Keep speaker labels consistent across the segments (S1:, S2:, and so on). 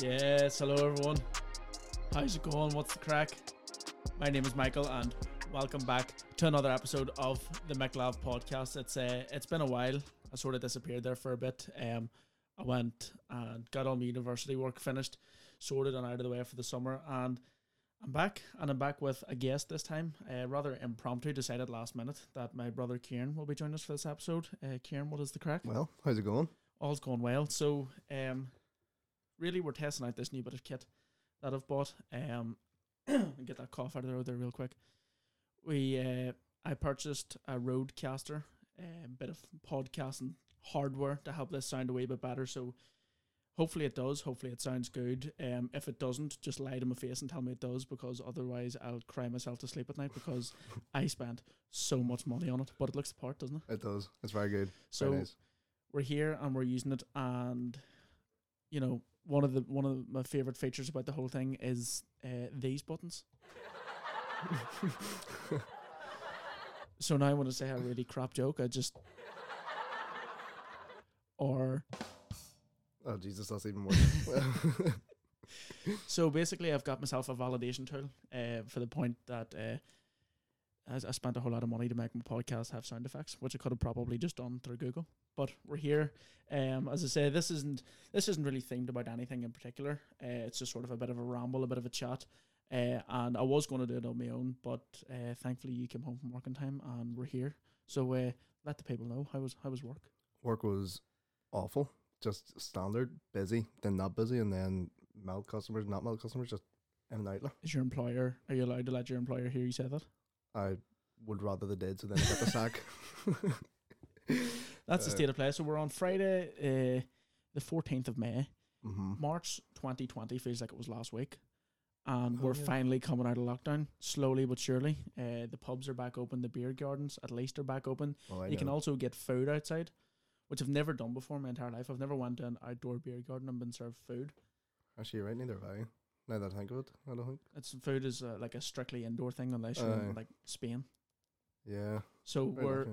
S1: Yes, hello everyone. How's it going? What's the crack? My name is Michael, and welcome back to another episode of the McLav podcast. It's uh, it's been a while. I sort of disappeared there for a bit. Um, I went and got all my university work finished, sorted and out of the way for the summer, and I'm back. And I'm back with a guest this time. Uh, rather impromptu, decided last minute that my brother Ciaran will be joining us for this episode. Uh, Ciaran, what is the crack?
S2: Well, how's it going?
S1: All's going well. So, um, really, we're testing out this new bit of kit that I've bought. Um, and get that cough out of there, there real quick. We, uh, I purchased a Rødecaster, a bit of podcasting hardware to help this sound a wee bit better. So, hopefully it does. Hopefully it sounds good. Um, if it doesn't, just lie to my face and tell me it does, because otherwise I'll cry myself to sleep at night because I spent so much money on it. But it looks the part, doesn't it?
S2: It does. It's very good.
S1: So
S2: very nice.
S1: We're here and we're using it and you know one of the one of my favorite features about the whole thing is uh, these buttons so now i want to say a really crap joke i just or
S2: Oh Jesus, that's even worse.
S1: so basically i've got myself a validation tool uh, for the point that uh, I, I spent a whole lot of money to make my podcast have sound effects which i could have probably just done through google but we're here. Um, as i say this isn't this isn't really themed about anything in particular. Uh, it's just sort of a bit of a ramble a bit of a chat. Uh, and i was going to do it on my own but uh, thankfully you came home from work in time and we're here. So uh, let the people know how was how was work?
S2: Work was awful. Just standard, busy, then not busy, and then milk customers, not milk customers, just in
S1: is your employer are you allowed to let your employer hear you say that
S2: I would rather the did, so then get the sack.
S1: that's the state of play so we're on friday uh, the 14th of may
S2: hmm
S1: March 2020 feels like it was last week. And
S2: Oh,
S1: we're
S2: yeah.
S1: finally coming out of lockdown, slowly but surely. Uh, the pubs are back open, the beer gardens at least are back open.
S2: I
S1: you can
S2: know.
S1: also get food outside, which I've never done before in my entire life. I've never went to an outdoor beer garden and been served food.
S2: Actually, you're right. Neither have I. Now that I think of it, I don't think.
S1: It's food is uh, like a strictly indoor thing unless you're in
S2: Aye.
S1: like Spain.
S2: Yeah.
S1: So
S2: fair
S1: we're.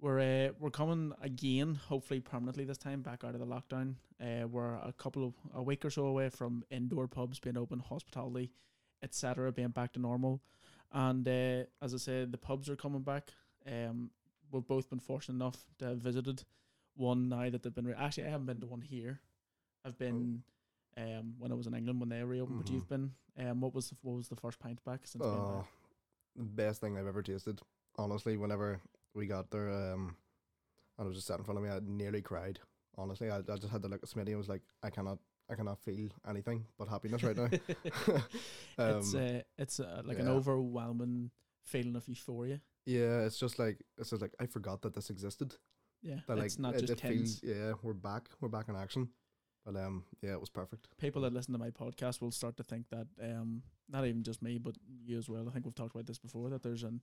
S1: We're uh, we're coming again, hopefully permanently this time, back out of the lockdown. Uh, we're a couple of a week or so away from indoor pubs being open, hospitality, etc., being back to normal. And uh, as I said, the pubs are coming back. Um, we've both been fortunate enough to have visited one now that they've been. Re- Actually, I haven't been to one here. I've been um when I was in England when they reopened, but
S2: Mhm.
S1: you've been. Um, what was the, what was the first pint back since being
S2: Oh,
S1: back?
S2: the best thing I've ever tasted. Honestly, whenever we got there, um, and it was just sat in front of me, I nearly cried. Honestly, I, I just had to look at Smitty and was like, I cannot, I cannot feel anything but happiness right now.
S1: it's
S2: Um,
S1: uh, it's uh, like an
S2: yeah.
S1: overwhelming feeling of euphoria.
S2: yeah, it's just like it's just like I forgot that this existed.
S1: Yeah,
S2: That
S1: it's
S2: like
S1: not
S2: it,
S1: just
S2: it
S1: tins.
S2: feels, yeah, we're back, we're back in action. But um, yeah, it was perfect.
S1: People that listen to my podcast will start to think that um, not even just me, but you as well. I think we've talked about this before. That there's an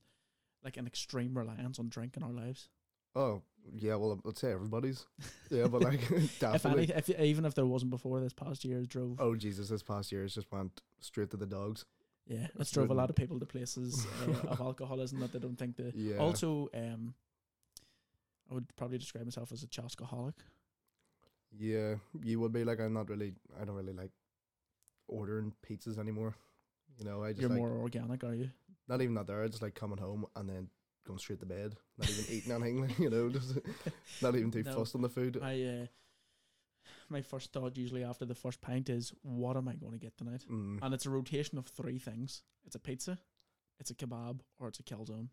S1: like an extreme reliance on drink in our lives.
S2: Oh yeah, well I'd say everybody's. Yeah, but like
S1: if
S2: definitely.
S1: any, if even if there wasn't before, this past year drove.
S2: Oh Jesus, this past year has just went straight to the dogs.
S1: yeah, it's drove a lot of people to places uh, of alcoholism that they don't think they.
S2: Yeah.
S1: Also, um, I would probably describe myself as a choskaholic.
S2: Yeah, you would be like I'm not really. I don't really like ordering pizzas anymore. You know, I just
S1: You're
S2: like
S1: more organic, are you?
S2: not even that there. I just like coming home and then going straight to bed. Not even eating anything. You know, just not even too
S1: No.
S2: fussed on the food.
S1: I uh, my first thought usually after the first pint is, what am I going to get tonight?
S2: Mm.
S1: And it's a rotation of three things. It's a pizza, it's a kebab, or it's a calzone.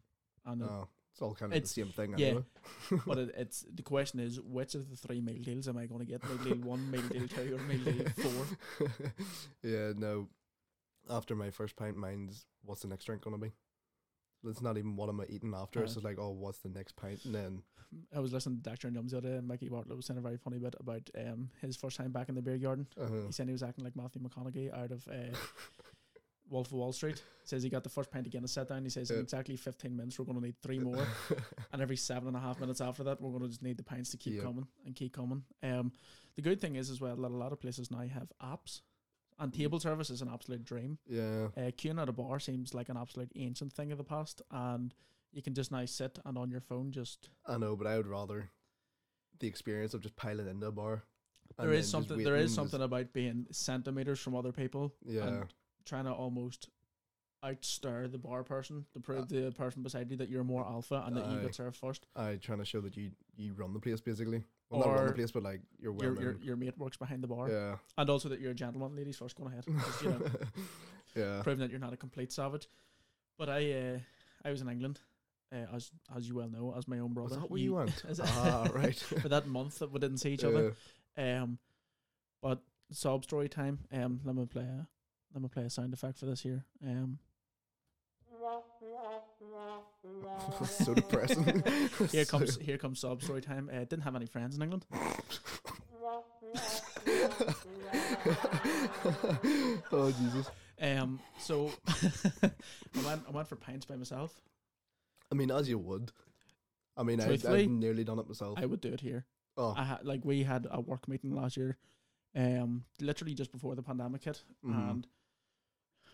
S1: And
S2: Oh, it's all kind of
S1: It's-
S2: the same thing.
S1: yeah.
S2: Anyway.
S1: but it, it's the question is which of the three meal deals am I going to get? Meal deal one, meal deal two, or meal deal four?
S2: yeah, no. After my first pint, mine's what's the next drink gonna be? It's not even what am I eating after. It's just like, oh, what's the next pint? And then,
S1: I was listening to Dr. Nums the other day, and Mickey Bartlett was saying a very funny bit about um his first time back in the beer garden.
S2: uh,
S1: He said he was acting like Matthew McConaughey out of uh, Wolf of Wall Street. Says he got the first pint again to sit down. He says in exactly 15 minutes we're going to need three more. and every seven and a half minutes after that, we're going to just need the pints to keep
S2: Yep.
S1: coming and keep coming. Um, the good thing is as well that a lot of places now have apps, and table service is an absolute dream.
S2: yeah,
S1: Uh, queuing at a bar seems like an absolute ancient thing of the past, and you can just now sit and on your phone just
S2: I know, but I would rather the experience of just piling into a bar
S1: There is something. There is something about being centimeters from other people.
S2: Yeah,
S1: and trying to almost outstare the bar person to prove
S2: Uh,
S1: the person beside you that you're more alpha and that you get served first.
S2: I trying to show that you you run the place basically. Well, not run the place, but like you're well
S1: Your, your your mate works behind the bar,
S2: Yeah,
S1: and also that you're a gentleman. Ladies first, going ahead. you know,
S2: yeah.
S1: proving that you're not a complete savage. But I, uh, I was in England, uh, as as you well know, as my own brother.
S2: That where you went? ah, right.
S1: for that month that we didn't see each other. Um, but sob story time. Um, let me play a let me play a sound effect for this here. Um,
S2: so depressing.
S1: here comes here comes sob story time. Uh, didn't have any friends in England.
S2: oh Jesus!
S1: Um, so I went I went for pints by myself.
S2: I mean, as you would. I mean, I, I've nearly done it myself.
S1: I would do it here.
S2: oh,
S1: I had like we had a work meeting last year, um, literally just before the pandemic hit,
S2: Mhm.
S1: and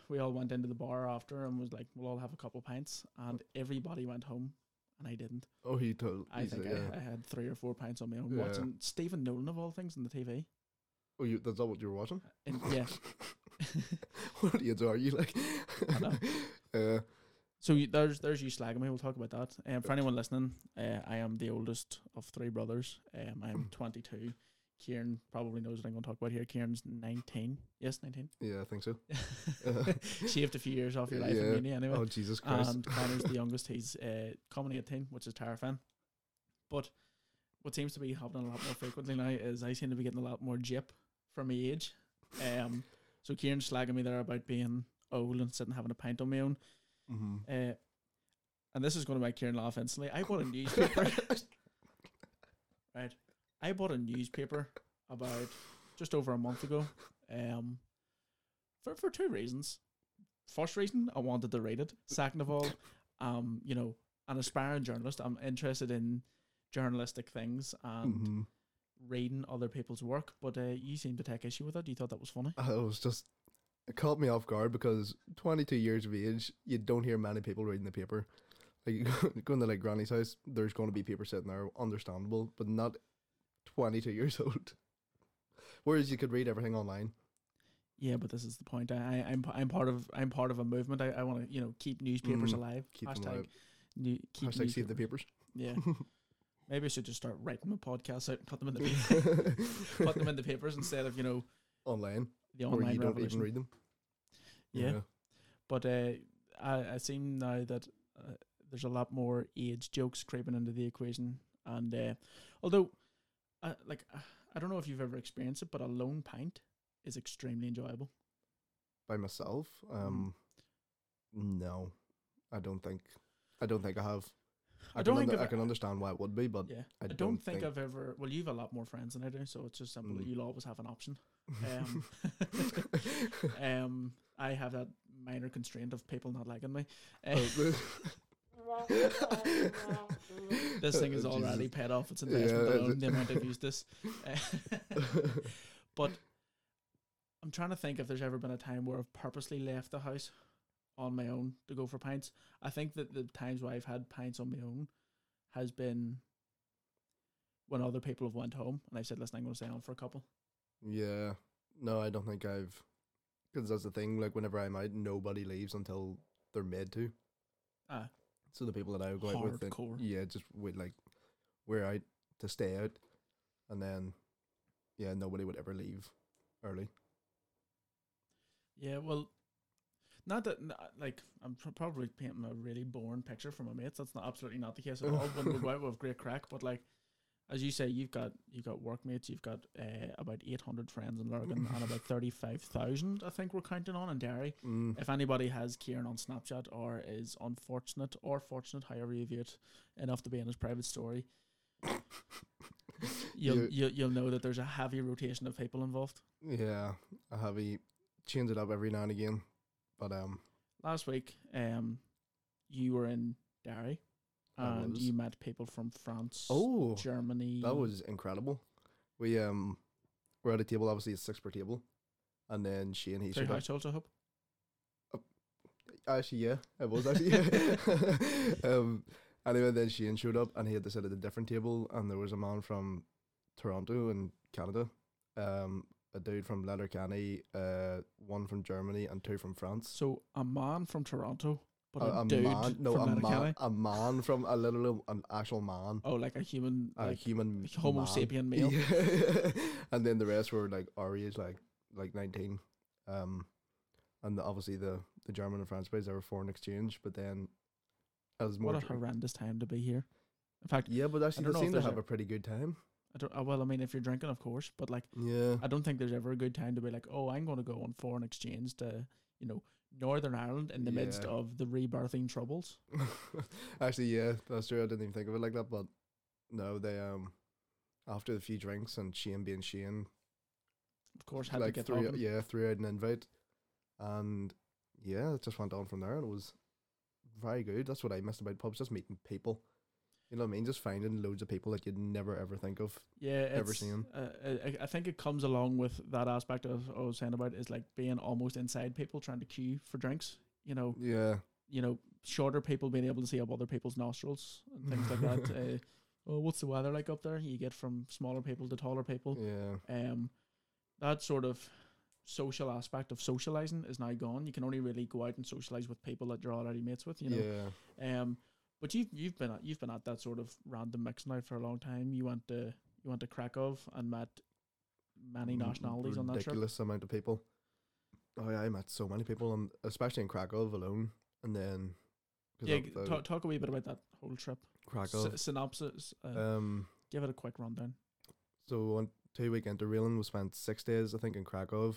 S1: we all went into the bar after and was like, we'll all have a couple pints, and everybody went home, and I didn't.
S2: oh, he told.
S1: I think
S2: said,
S1: I,
S2: yeah.
S1: I had three or four pints on my own
S2: Yeah.
S1: watching Stephen Nolan of all things on the TV.
S2: Oh, you, that's not what you were watching.
S1: And yeah,
S2: what age are you like? Uh,
S1: so you, there's there's you slagging me. We'll talk about that. Um, for anyone listening, uh, I am the oldest of three brothers. Um, I'm 22. Ciaran probably knows what I'm going to talk about here. Ciaran's 19. Yes, 19.
S2: yeah, I think so.
S1: Shaved a few years off your life
S2: Yeah.
S1: in uni anyway.
S2: Oh Jesus Christ!
S1: and Connor's the youngest. He's uh, coming 18, which is terrifying. But what seems to be happening a lot more frequently now is I seem to be getting a lot more jip from my age. Um, so Ciaran's slagging me there about being old and sitting having a pint on my own.
S2: mm-hmm.
S1: Uh, and this is going to make Ciaran laugh instantly. I bought a newspaper. right. I bought a newspaper about just over a month ago. Um, for for two reasons. First reason, I wanted to read it. Second of all, um, you know, an aspiring journalist. I'm interested in journalistic things and
S2: hmm
S1: reading other people's work. But uh, you seem to take issue with it. You thought that was funny.
S2: I was just it caught me off guard because 22 years of age, you don't hear many people reading the paper. Like going to like Granny's house, there's going to be people sitting there, understandable, but not 22 years old. Whereas you could read everything online.
S1: Yeah, but this is the point. I, I I'm p- I'm part of I'm part of a movement. I, I want to you know keep newspapers
S2: Mm,
S1: alive.
S2: Keep
S1: Hashtag
S2: them alive.
S1: new, keep
S2: Hashtag save the papers.
S1: Yeah. Maybe I should just start writing my podcasts out and put them in the put them in the papers instead of you know
S2: online,
S1: the
S2: where
S1: online
S2: you don't even read them.
S1: Yeah. But uh, I I seem now that uh, there's a lot more age jokes creeping into the equation, and uh, although, uh, like uh, I don't know if you've ever experienced it, but a lone pint is extremely enjoyable.
S2: By myself,
S1: Mm.
S2: um, no, I don't think. I don't think I have.
S1: I
S2: I,
S1: don't think
S2: under- I can understand why it would be, but
S1: Yeah,
S2: I
S1: I, don't,
S2: don't
S1: think,
S2: think-
S1: I've ever. Well, you've a lot more friends than I do, so it's just simple that
S2: Mm.
S1: you'll always have an option. Um, um, I have that minor constraint of people not liking me. Uh, this thing is already
S2: Jesus.
S1: paid off its
S2: Yeah,
S1: investment
S2: is
S1: alone.
S2: it?
S1: The amount I've used this, Uh, but I'm trying to think if there's ever been a time where I've purposely left the house on my own to go for pints. I think that the times where I've had pints on my own has been when other people have went home and I said, "Listen, I'm going to stay on for a couple."
S2: Yeah. No, I don't think I've. Because that's the thing. Like whenever I'm out, nobody leaves until they're made to.
S1: Ah,
S2: So the people that I would go out with,
S1: Hardcore.
S2: yeah, just with like, we're out to stay out, and then, yeah, nobody would ever leave early.
S1: yeah. Well, not that n- like I'm pr- probably painting a really boring picture for my mates. That's not absolutely not the case at all. when we go out, we have great crack, but like. As you say, you've got you've got workmates, you've got uh, about eight hundred friends in Lurgan and about thirty five thousand, I think we're counting on in Derry.
S2: Mm.
S1: If anybody has Ciaran on Snapchat or is unfortunate or fortunate, however you view it, enough to be in his private story, you'll
S2: You-
S1: you'll, you'll know that there's a heavy rotation of people involved.
S2: Yeah, a change it up every now and again, but um,
S1: Last week, um, you were in Derry, and
S2: was.
S1: you met people from France,
S2: oh,
S1: Germany.
S2: that was incredible. We um, we're at a table, obviously it's six per table, and then she and he
S1: three
S2: showed up.
S1: households. I hope.
S2: Actually, yeah, it was actually. Yeah. um, anyway, then Shane showed up and he had to sit at a different table, and there was a man from Toronto in Canada, um, a dude from Letterkenny, uh, one from Germany, and two from France.
S1: So a man from Toronto, but a,
S2: a, a
S1: dude
S2: man, no,
S1: from
S2: a man, a man from a little, an actual man,
S1: Oh, like a human,
S2: a
S1: like
S2: human,
S1: Homo
S2: man.
S1: sapien male.
S2: Yeah. and then the rest were like our age, like like nineteen. Um, and the, obviously the the German and French boys they were foreign exchange, but then as more
S1: what a
S2: dr-
S1: horrendous time to be here. In fact,
S2: yeah, but actually they seem to have
S1: a-
S2: a pretty good time.
S1: I don't. uh, Well, I mean, if you're drinking, of course, but like,
S2: Yeah,
S1: I don't think there's ever a good time to be like, oh, I'm going to go on foreign exchange to, you know, Northern Ireland in the midst of the rebirthing troubles.
S2: actually, yeah, that's true. I didn't even think of it like that, but no, they um after a few drinks and Shane being Shane,
S1: Of course, had
S2: like
S1: to get talking.
S2: yeah threw out an invite, and yeah, it just went on from there, and it was very good. That's what I missed about pubs, just meeting people. You know what I mean? Just finding loads of people that you'd never ever think of.
S1: Yeah,
S2: ever seen.
S1: Uh, I, I think it comes along with that aspect of I was saying about is like being almost inside people trying to queue for drinks. You know,
S2: Yeah,
S1: you know, shorter people being able to see up other people's nostrils and things like that. Uh, well, what's the weather like up there? You get from smaller people to taller people.
S2: yeah,
S1: Um, that sort of social aspect of socializing is now gone. You can only really go out and socialize with people that you're already mates with. You know.
S2: yeah.
S1: Um, but you've you've been at, you've been at that sort of random mix now for a long time. You went to you went to Krakow and met many nationalities on that trip.
S2: ridiculous amount of people. Oh yeah, I met so many people, and especially in Krakow alone, and then
S1: Yeah,
S2: the
S1: talk, talk a wee bit about that whole trip.
S2: Krakow.
S1: S- synopsis. Uh,
S2: Um,
S1: give it a quick rundown.
S2: so on two week interrailing, we spent six days, I think, in Krakow,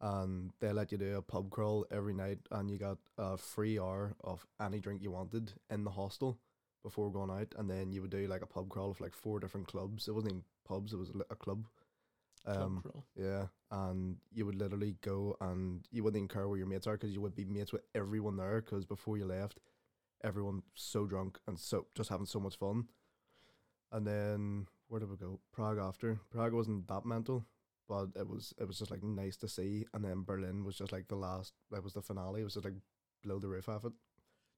S2: and they let you do a pub crawl every night, and you got a free hour of any drink you wanted in the hostel before going out, and then you would do like a pub crawl of like four different clubs. It wasn't even pubs; it was a club.
S1: Club
S2: Um,
S1: crawl.
S2: Yeah, and you would literally go and you wouldn't even care where your mates are because you would be mates with everyone there because before you left, everyone so drunk and so just having so much fun. And then where did we go? Prague after. Prague wasn't that mental, but it was it was just like nice to see. And then Berlin was just like the last. That was the finale. It was just like blow the roof off it.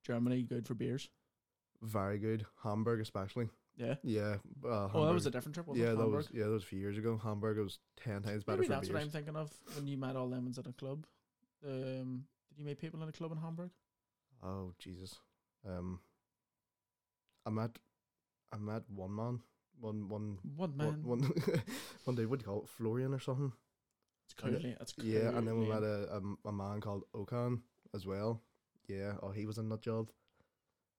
S1: Germany good for beers.
S2: Very good. Hamburg especially.
S1: Yeah.
S2: Yeah. Uh,
S1: Oh, that was a
S2: Hamburg-
S1: different trip. Wasn't
S2: yeah,
S1: it?
S2: that
S1: Hamburg?
S2: was yeah, that was a few years ago. Hamburg was ten times better
S1: Maybe that's
S2: beers.
S1: what I'm thinking of when you met all lemons at a club. Um, did you meet people in a club in Hamburg?
S2: Oh Jesus. Um I met I met one man. One one
S1: One man.
S2: one one, one dude, what do you call it? Florian or something?
S1: it's clearly. It's
S2: Yeah, and then we met a, a a man called Okan as well. Yeah, oh he was a nut job.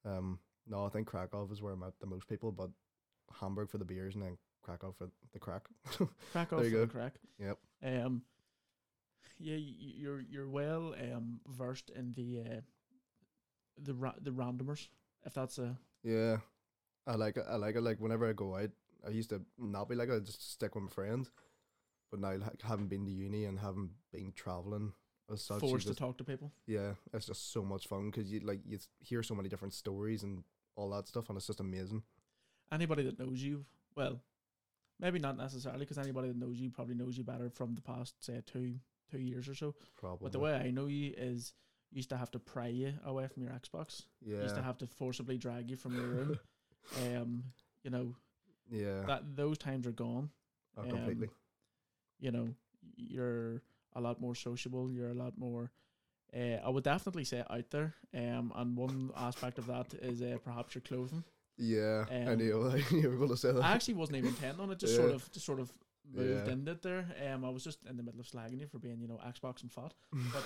S2: Um no, I think Krakow is where I met the most people, but Hamburg for the beers and then Krakow for the crack.
S1: off
S2: there you
S1: for the crack.
S2: Yep.
S1: Um, yeah, you're you're well um versed in the uh, the ra- the randomers. If that's a
S2: Yeah, I like it. I like it. Like whenever I go out, I used to not be like I just stick with my friends, but now like, having been to uni and having been traveling as such,
S1: forced to talk to people.
S2: yeah, it's just so much fun because you like you hear so many different stories and all that stuff, and it's just amazing.
S1: Anybody that knows you, well, maybe not necessarily because anybody that knows you probably knows you better from the past say two two years or so.
S2: Probably.
S1: But the way I know you is used to have to pry you away from your Xbox.
S2: yeah,
S1: You used to have to forcibly drag you from your room. um, you know
S2: yeah,
S1: that those times are gone.
S2: oh, completely.
S1: you know you're a lot more sociable you're a lot more uh, I would definitely say out there um and one aspect of that is uh, perhaps your clothing
S2: Yeah, I
S1: um,
S2: knew you were going to say that.
S1: I actually wasn't even intending on it just sort of just sort of moved
S2: Yeah.
S1: into it there um I was just in the middle of slagging you for being you know Xbox and fat but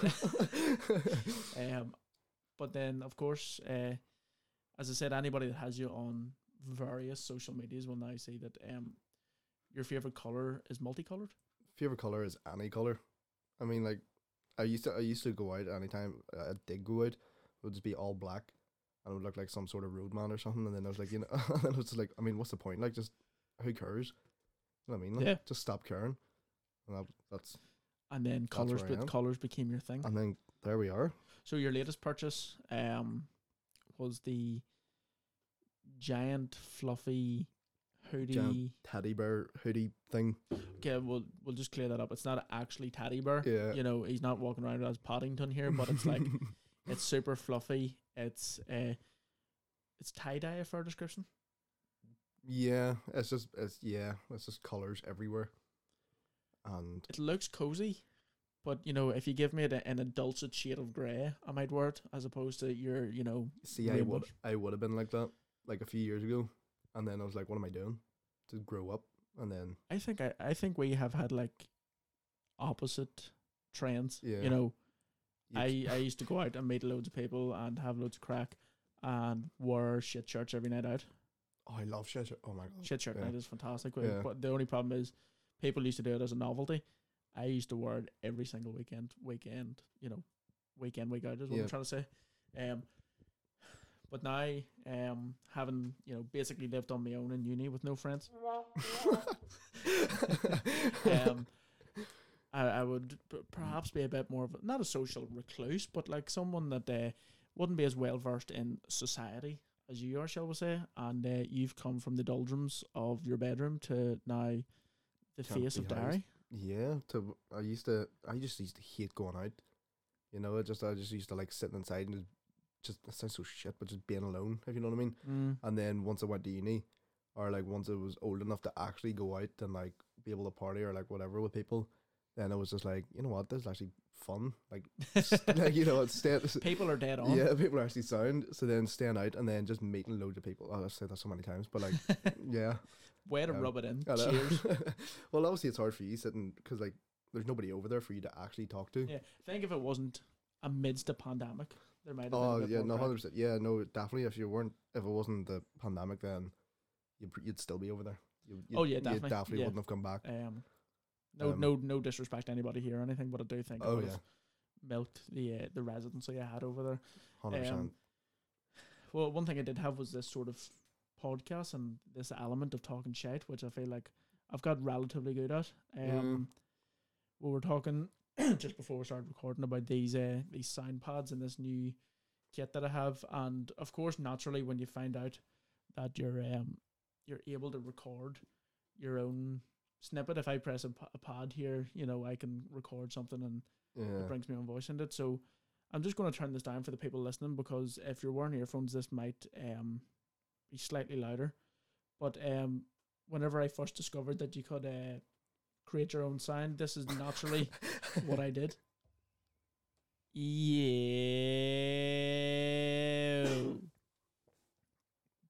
S1: um but then of course uh as I said anybody that has you on various social medias will now see that um your favorite color is multicolored
S2: favorite color is any color. I mean, like, I used to I used to go out anytime I did go out, it would just be all black, and it would look like some sort of roadman or something. And then I was like, you know, and then it was like, I mean, what's the point? Like, just who cares? You know what I mean? Like,
S1: Yeah.
S2: Just stop caring. And that, that's
S1: and then
S2: That's
S1: colors
S2: I am.
S1: colors became your thing
S2: and then there we are.
S1: So your latest purchase um was the giant fluffy hoodie.
S2: Giant Teddy bear hoodie thing.
S1: Okay, we'll we'll just clear that up. It's not actually teddy bear.
S2: Yeah.
S1: You know, he's not walking around as Paddington here, but it's like it's super fluffy. It's uh it's tie dye a description.
S2: yeah, it's just it's yeah, it's just colors everywhere. and
S1: it looks cozy, but you know, if you give me a, an adulterated shade of grey, I might wear it as opposed to your, you know,
S2: see, I would I would have been like that like a few years ago, and then I was like, what am I doing? To grow up, and then
S1: I think I, I think we have had like opposite trends.
S2: Yeah.
S1: You know,
S2: you
S1: I, I used to go out and meet loads of people and have loads of crack and wear shit shirts every night out.
S2: oh I love shit. shirt. Oh my god.
S1: Shit shirt
S2: Yeah.
S1: night is fantastic.
S2: Yeah.
S1: But the only problem is people used to do it as a novelty. I used to wear it every single weekend, weekend, you know, weekend, week out is what
S2: Yeah.
S1: I'm trying to say. Um, but now, um, having you know basically lived on my own in uni with no friends, um, I, I would p- perhaps be a bit more of a, not a social recluse, but like someone that uh, wouldn't be as well versed in society as you are, shall we say? And uh, you've come from the doldrums of your bedroom to now the
S2: Can't
S1: face of. Derry.
S2: Yeah. To I used to I just used to hate going out. You know, it just I just used to like sitting inside and just it sounds so shit, but just being alone, if you know what I mean.
S1: Mm.
S2: And then once I went to uni, or like once I was old enough to actually go out and like be able to party or like whatever with people, then I was just like, you know what, this is actually fun. Like, like you know, stay,
S1: People are dead on.
S2: yeah, people are actually sound. So then staying out and then just meeting loads of people. Oh, I've said that so many times, but like, yeah.
S1: Way to
S2: Um,
S1: rub it in. Cheers.
S2: well, obviously it's hard for you sitting because like there's nobody over there for you to actually talk to.
S1: Yeah, I think if it wasn't amidst a pandemic, there might have
S2: Oh
S1: been a
S2: yeah, no, hundred percent. Yeah, no, definitely. If you weren't, if it wasn't the pandemic, then you'd, you'd still be over there. You,
S1: Oh, yeah,
S2: You
S1: definitely,
S2: definitely
S1: yeah.
S2: wouldn't have come back.
S1: Um, no,
S2: Um,
S1: no, no disrespect to anybody here or anything, but I do think I
S2: Oh
S1: would
S2: yeah,
S1: have milked the uh, the residency I had over there.
S2: hundred percent.
S1: Um, Well, one thing I did have was this sort of podcast and this element of talking shit, which I feel like I've got relatively good at. Um, we were talking just before we started recording about these uh, these sound pads and this new kit that I have, and of course, naturally, when you find out that you're um you're able to record your own snippet, if I press a, a pad here, you know, I can record something and it brings me own voice into it. So I'm just going to turn this down for the people listening because if you're wearing earphones, this might um be slightly louder. But um, whenever I first discovered that you could uh, create your own sound, this is naturally what I did. Yeah.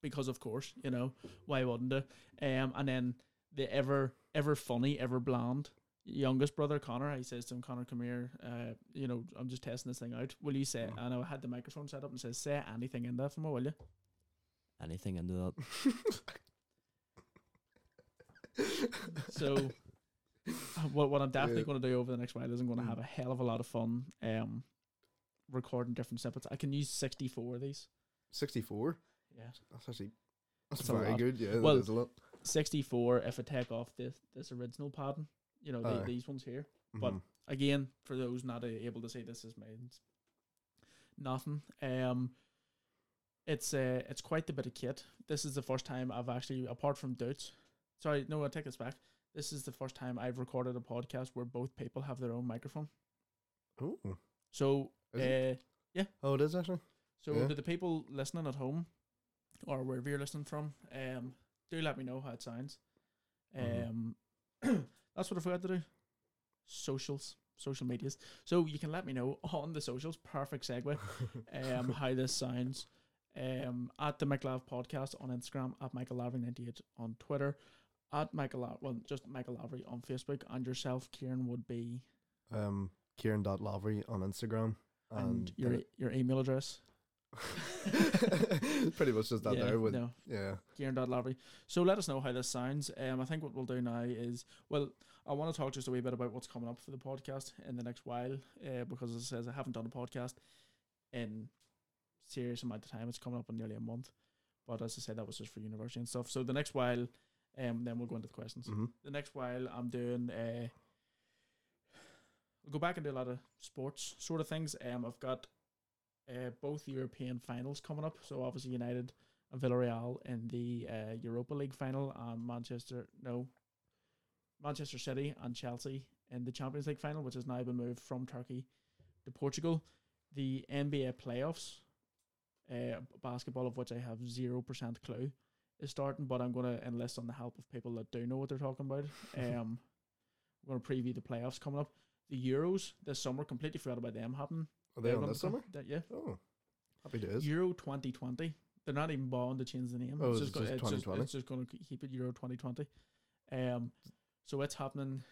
S1: Because of course, you know, why wouldn't it? Um, and then the ever ever funny, ever bland youngest brother Connor, I says to him, Connor, come here. Uh, you know, I'm just testing this thing out. Will you say?
S2: Mm.
S1: And I had the microphone set up and says, say anything in that for me, will you?
S3: Anything into that?
S1: So, uh, what what I'm definitely
S2: Yeah.
S1: going to do over the next while is I'm going to
S2: Mm.
S1: have a hell of a lot of fun. Um, recording different snippets. I can use 64 of these.
S2: Sixty-four.
S1: Yeah.
S2: That's actually that's
S1: That's
S2: very good. Yeah,
S1: Well,
S2: that is a lot.
S1: 64 if I take off this this original pattern, You know, the, these ones here. but-
S2: Mhm.
S1: again, for those not uh, able to see this is made nothing. Um, it's uh, it's quite a bit of kit. This is the first time I've actually, apart from Dutch, sorry, no, I take this back. This is the first time I've recorded a podcast where both people have their own microphone.
S2: oh,
S1: So, uh,
S2: oh, it is actually.
S1: so
S2: Yeah.
S1: to the people listening at home, or wherever you're listening from, um, do let me know how it sounds.
S2: Mhm.
S1: Um, that's what I forgot to do. Socials, social medias. So you can let me know on the socials. Perfect segue. Um, how this sounds. Um, at the Michael Lav podcast on Instagram, at Michael Lavery ninety eight on Twitter, at Michael Lav- well just Michael Lavery on Facebook, and yourself, Ciaran would be,
S2: um, Ciaran.Lavery on Instagram.
S1: and, your
S2: then
S1: your email address.
S2: It- pretty much just that
S1: yeah,
S2: there with
S1: no.
S2: yeah.
S1: Ciaran.Lavery. So let us know how this sounds. Um, I think what we'll do now is, well, I want to talk just a wee bit about what's coming up for the podcast in the next while, uh, because as I says, I haven't done a podcast in serious amount of time. It's coming up in nearly a month. But as I said, that was just for university and stuff. So the next while, um, then we'll go into the questions.
S2: hmm
S1: The next while, I'm doing, uh, I'll go back and do a lot of sports sort of things. Um, I've got uh, both European finals coming up. So obviously United and Villarreal in the uh, Europa League final, and Manchester no, Manchester City and Chelsea in the Champions League final, which has now been moved from Turkey to Portugal. The NBA playoffs, uh, basketball of which I have zero percent clue, is starting, but I'm going to enlist on the help of people that do know what they're talking about. Um, we're going to preview the playoffs coming up. The Euros this summer, completely forgot about them happening.
S2: Are they on this summer?
S1: that- yeah.
S2: Oh, happy days.
S1: Euro 2020. They're not even bound to change the name.
S2: Oh,
S1: it's
S2: it's
S1: just,
S2: just
S1: it's just,
S2: 2020?
S1: it's just going to keep it Euro 2020. Um, so it's happening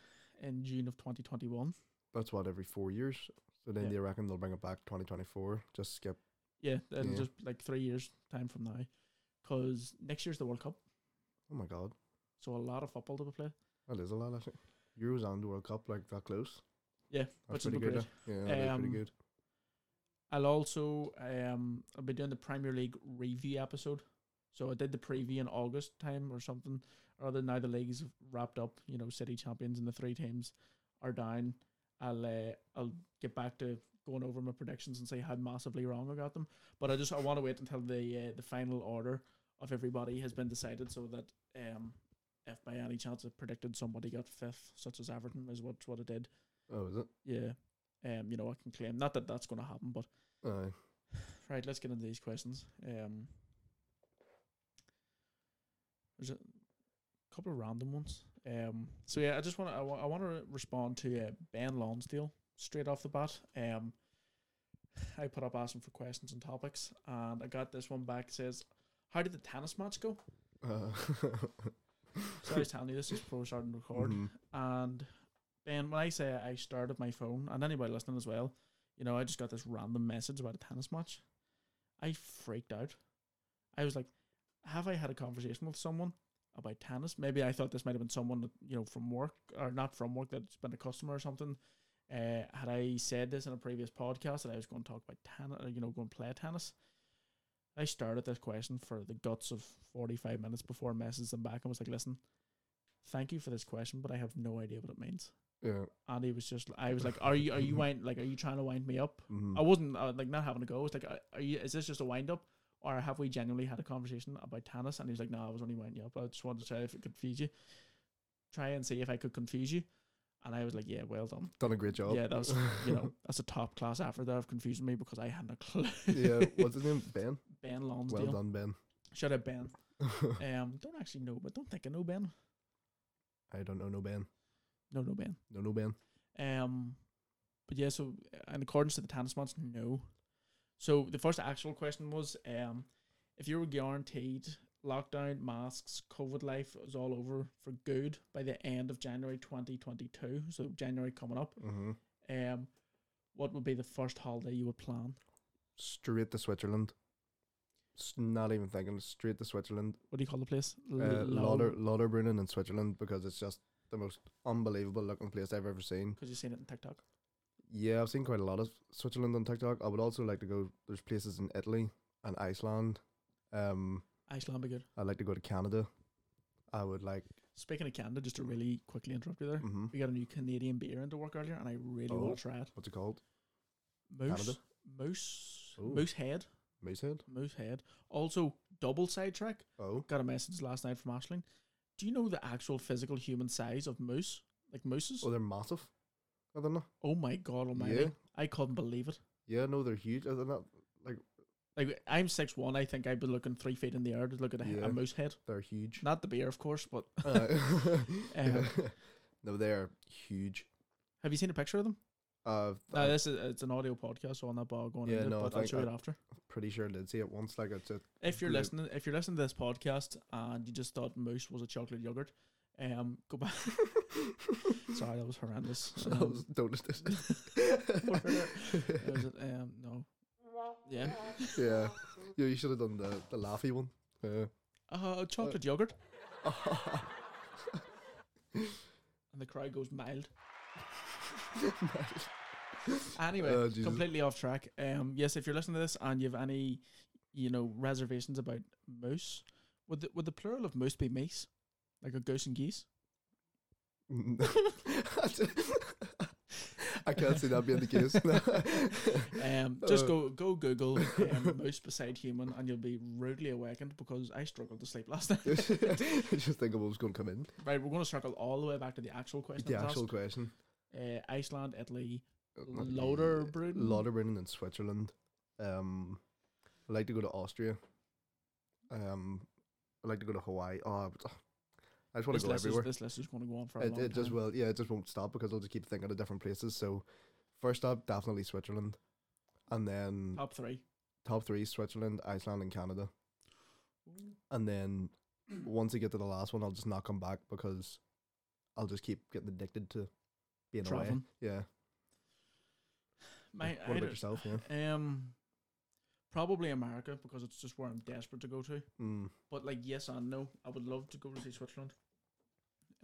S1: in June of 2021.
S2: That's what every four years. So then
S1: Yeah.
S2: do you reckon they'll bring it back 2024? Just skip.
S1: Yeah, it'll
S2: Yeah.
S1: just like three years time from now, because next year's the World Cup.
S2: Oh my god,
S1: So a lot of football to be played.
S2: that is a lot. Actually. Euros and the World Cup like that close.
S1: Yeah,
S2: That's pretty good. eh? Yeah,
S1: Um,
S2: pretty good.
S1: I'll also um I'll be doing the Premier League review episode. So I did the preview in August time or something. Or other now the league's wrapped up. You know, City champions and the three teams are down. I'll uh, I'll get back to going over my predictions and say how massively wrong I got them. But I just I want to wait until the uh, the final order of everybody has been decided so that um if by any chance I predicted somebody got fifth, such as Everton, is what what I did.
S2: Oh, is it?
S1: Yeah. Um, you know, I can claim not that that's going to happen, but
S2: Aye.
S1: Right, let's get into these questions. Um, there's a couple of random ones. Um, so yeah, I just want to I, wa- I want to respond to uh, Ben Lonsdale straight off the bat. Um, I put up asking for questions and topics, and I got this one back. It says, "How did the tennis match go?"
S2: Uh,
S1: So I was telling you this is we started to record.
S2: mhm.
S1: And Ben, when I say I started my phone, and anybody listening as well, you know, I just got this random message about a tennis match. I freaked out. I was like, have I had a conversation with someone about tennis? Maybe I thought this might have been someone that, you know, from work or not from work that's been a customer or something. Uh, had I said this in a previous podcast that I was going to talk about tennis, you know, going to play tennis? I started this question for the guts of 45 minutes before I messaged them back and was like, listen, thank you for this question, but I have no idea what it means.
S2: Yeah.
S1: And he was just, I was like, are you, are you wind, like, are you trying to wind me up?
S2: mhm.
S1: I wasn't uh, like not having a go. I was like, are you, is this just a wind up? Or have we genuinely had a conversation about tennis? And he's like, no, I was only winding you up. I just wanted to try if it could confuse you. Try and see if I could confuse you. And I was like, yeah, well done.
S2: Done a great job.
S1: Yeah, that was, you know, that's a top class effort there of confusing me because I hadn't a clue.
S2: yeah. What's his name? Ben.
S1: Ben Lonsdale.
S2: Well done, Ben.
S1: Shout out Ben. Um, don't actually know, but don't think I know Ben.
S2: I don't know no Ben.
S1: No, no Ben.
S2: No, no Ben.
S1: Um, but yeah, so uh, in accordance to the tennis match, no. So the first actual question was, um, if you were guaranteed lockdown, masks, COVID life was all over for good by the end of January 2022, so January coming up,
S2: Mm-hmm.
S1: um, what would be the first holiday you would plan?
S2: Straight to Switzerland. Not even thinking. Straight to Switzerland.
S1: What do you call the place?
S2: Uh, Lauder Lauterbrunnen in Switzerland because it's just the most unbelievable looking place I've ever seen.
S1: Because you've seen it in TikTok.
S2: Yeah, I've seen quite a lot of Switzerland on TikTok. I would also like to go. There's places in Italy and Iceland. Um,
S1: Iceland be good.
S2: I'd like to go to Canada. I would like.
S1: Speaking of Canada, just to really quickly interrupt you there,
S2: hmm
S1: we got a new Canadian beer into work earlier, and I really
S2: Oh.
S1: want to try it.
S2: What's it called?
S1: Moose,
S2: Canada?
S1: moose,
S2: Ooh.
S1: moose head,
S2: Moosehead.
S1: moose head. Also, double sidetrack.
S2: Oh,
S1: Got a message last night from Ashling. Do you know the actual physical human size of moose? Like mooses?
S2: oh, they're massive. Are they not?
S1: Oh my god almighty.
S2: Yeah.
S1: I couldn't believe it.
S2: Yeah, no, they're huge. Are they not?
S1: Like like I'm six one, I think I'd be looking three feet in the air to look at a,
S2: Yeah.
S1: a moose head.
S2: They're huge.
S1: Not the bear, of course, but
S2: Uh,
S1: Um,
S2: no, they're huge.
S1: have you seen a picture of them?
S2: Uh,
S1: No, this is it's an audio podcast, so I'm not going
S2: Yeah,
S1: into
S2: no,
S1: it, but I'll show
S2: I-
S1: it after.
S2: pretty sure I did see it once. Like it's a
S1: If you're listening, if you're listening to this podcast and you just thought moose was a chocolate yogurt, um, go back. Sorry, that was horrendous. Um,
S2: was- don't listen.
S1: was it, um, no. Yeah.
S2: yeah, yeah. You should have done the the laughy one. Yeah.
S1: Uh, chocolate yogurt, and the crowd goes mild. Anyway,
S2: Oh,
S1: completely off track. Um, yes, if you're listening to this and you have any, you know, reservations about moose, would the, would the plural of moose be meese, like a goose and geese?
S2: I can't see that being the case.
S1: Um, just go go Google um, moose beside human, and you'll be rudely awakened because I struggled to sleep last night.
S2: I just think I was going to come in.
S1: right, we're going to circle all the way back to the actual question.
S2: The actual
S1: asked.
S2: question.
S1: Uh, Iceland, Italy, Lauterbrunnen?
S2: Lauterbrunnen in Switzerland. Um, I'd like to go to Austria. Um, I'd like to go to Hawaii. Oh, I just want to go
S1: list, is,
S2: everywhere.
S1: this list is going to go on for a
S2: It,
S1: long
S2: it just
S1: time.
S2: will, yeah, it just won't stop because I'll just keep thinking of different places. So, first up, definitely Switzerland, and then
S1: Top three.
S2: top three: Switzerland, Iceland, and Canada. And then once I get to the last one, I'll just not come back because I'll just keep getting addicted to being away.
S1: Traveling.
S2: Yeah.
S1: My,
S2: what
S1: I
S2: about yourself? Yeah.
S1: Um, probably America because it's just where I'm desperate to go to.
S2: Mm.
S1: But like, yes and no. I would love to go to see Switzerland.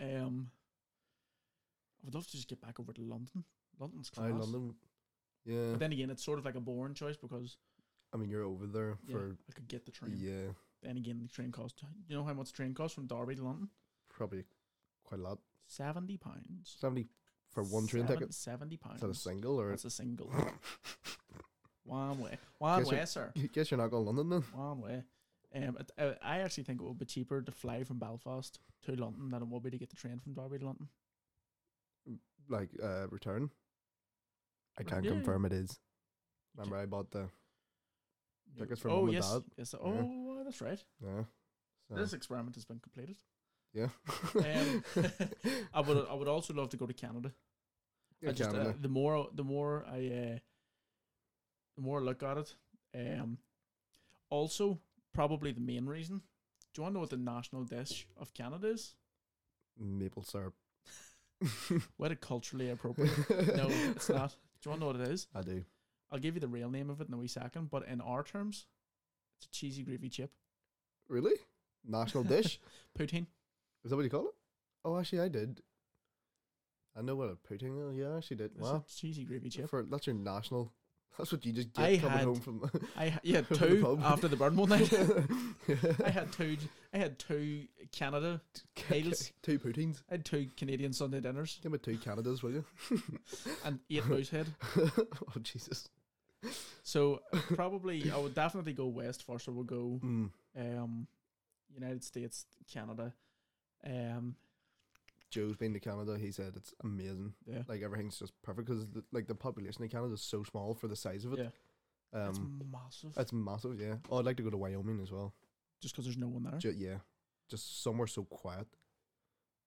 S1: Um, I would love to just get back over to London. London's class.
S2: I London. Yeah.
S1: But then again, it's sort of like a boring choice because
S2: I mean, you're over there
S1: yeah,
S2: for
S1: I could get the train.
S2: yeah,
S1: Then again, the train cost. You know how much the train costs from Derby to London?
S2: probably quite a lot.
S1: Seventy pounds
S2: Seventy for one train
S1: Seven-
S2: ticket.
S1: Seventy pounds.
S2: that a single or?
S1: That's a single. One way. One
S2: Guess
S1: way, sir.
S2: Guess you're not going to London then.
S1: One way. Um, it, uh, I actually think it would be cheaper to fly from Belfast to London than it would be to get the train from Derby to London.
S2: Like uh, return. I
S1: Right,
S2: can
S1: yeah,
S2: confirm it is. Remember, I bought the Tickets for
S1: oh
S2: mum and
S1: yes,
S2: dad.
S1: yes. Oh, that's right.
S2: yeah. So,
S1: This experiment has been completed.
S2: Yeah.
S1: Um, I would I would also love to go to Canada.
S2: yeah,
S1: I just uh, the more the more I uh, the more I look at it. Um, also probably the main reason. Do you want to know what the national dish of Canada is?
S2: maple syrup.
S1: What a culturally appropriate. no, it's not. Do you want to know what it is?
S2: I do.
S1: I'll give you the real name of it in a wee second. But in our terms, it's a cheesy gravy chip.
S2: Really? National dish?
S1: Poutine.
S2: Is that what you call it? Oh, actually, I did. I know what a poutine is. Yeah, I actually did.
S1: It's
S2: Wow.
S1: a cheesy gravy chip.
S2: For, that's your national. That's what you just get
S1: I
S2: coming
S1: had-
S2: home from.
S1: I ha- yeah
S2: the
S1: two
S2: pub.
S1: after the burn one night. I had two. I had two Canada. Meals.
S2: two poutines.
S1: I had two Canadian Sunday dinners
S2: Give me two Canadas, will you?
S1: and eight moose head.
S2: oh Jesus.
S1: So probably I would definitely go west first. I would go
S2: Mm.
S1: um, United States, Canada. Um,
S2: Joe's been to Canada. He said it's amazing.
S1: yeah,
S2: Like everything's just perfect because like the population in Canada is so small for the size of it.
S1: yeah, it's
S2: Um,
S1: massive.
S2: it's massive. Yeah. Oh, I'd like to go to Wyoming as well.
S1: Just because there's no one there.
S2: Ju- yeah. Just somewhere so quiet.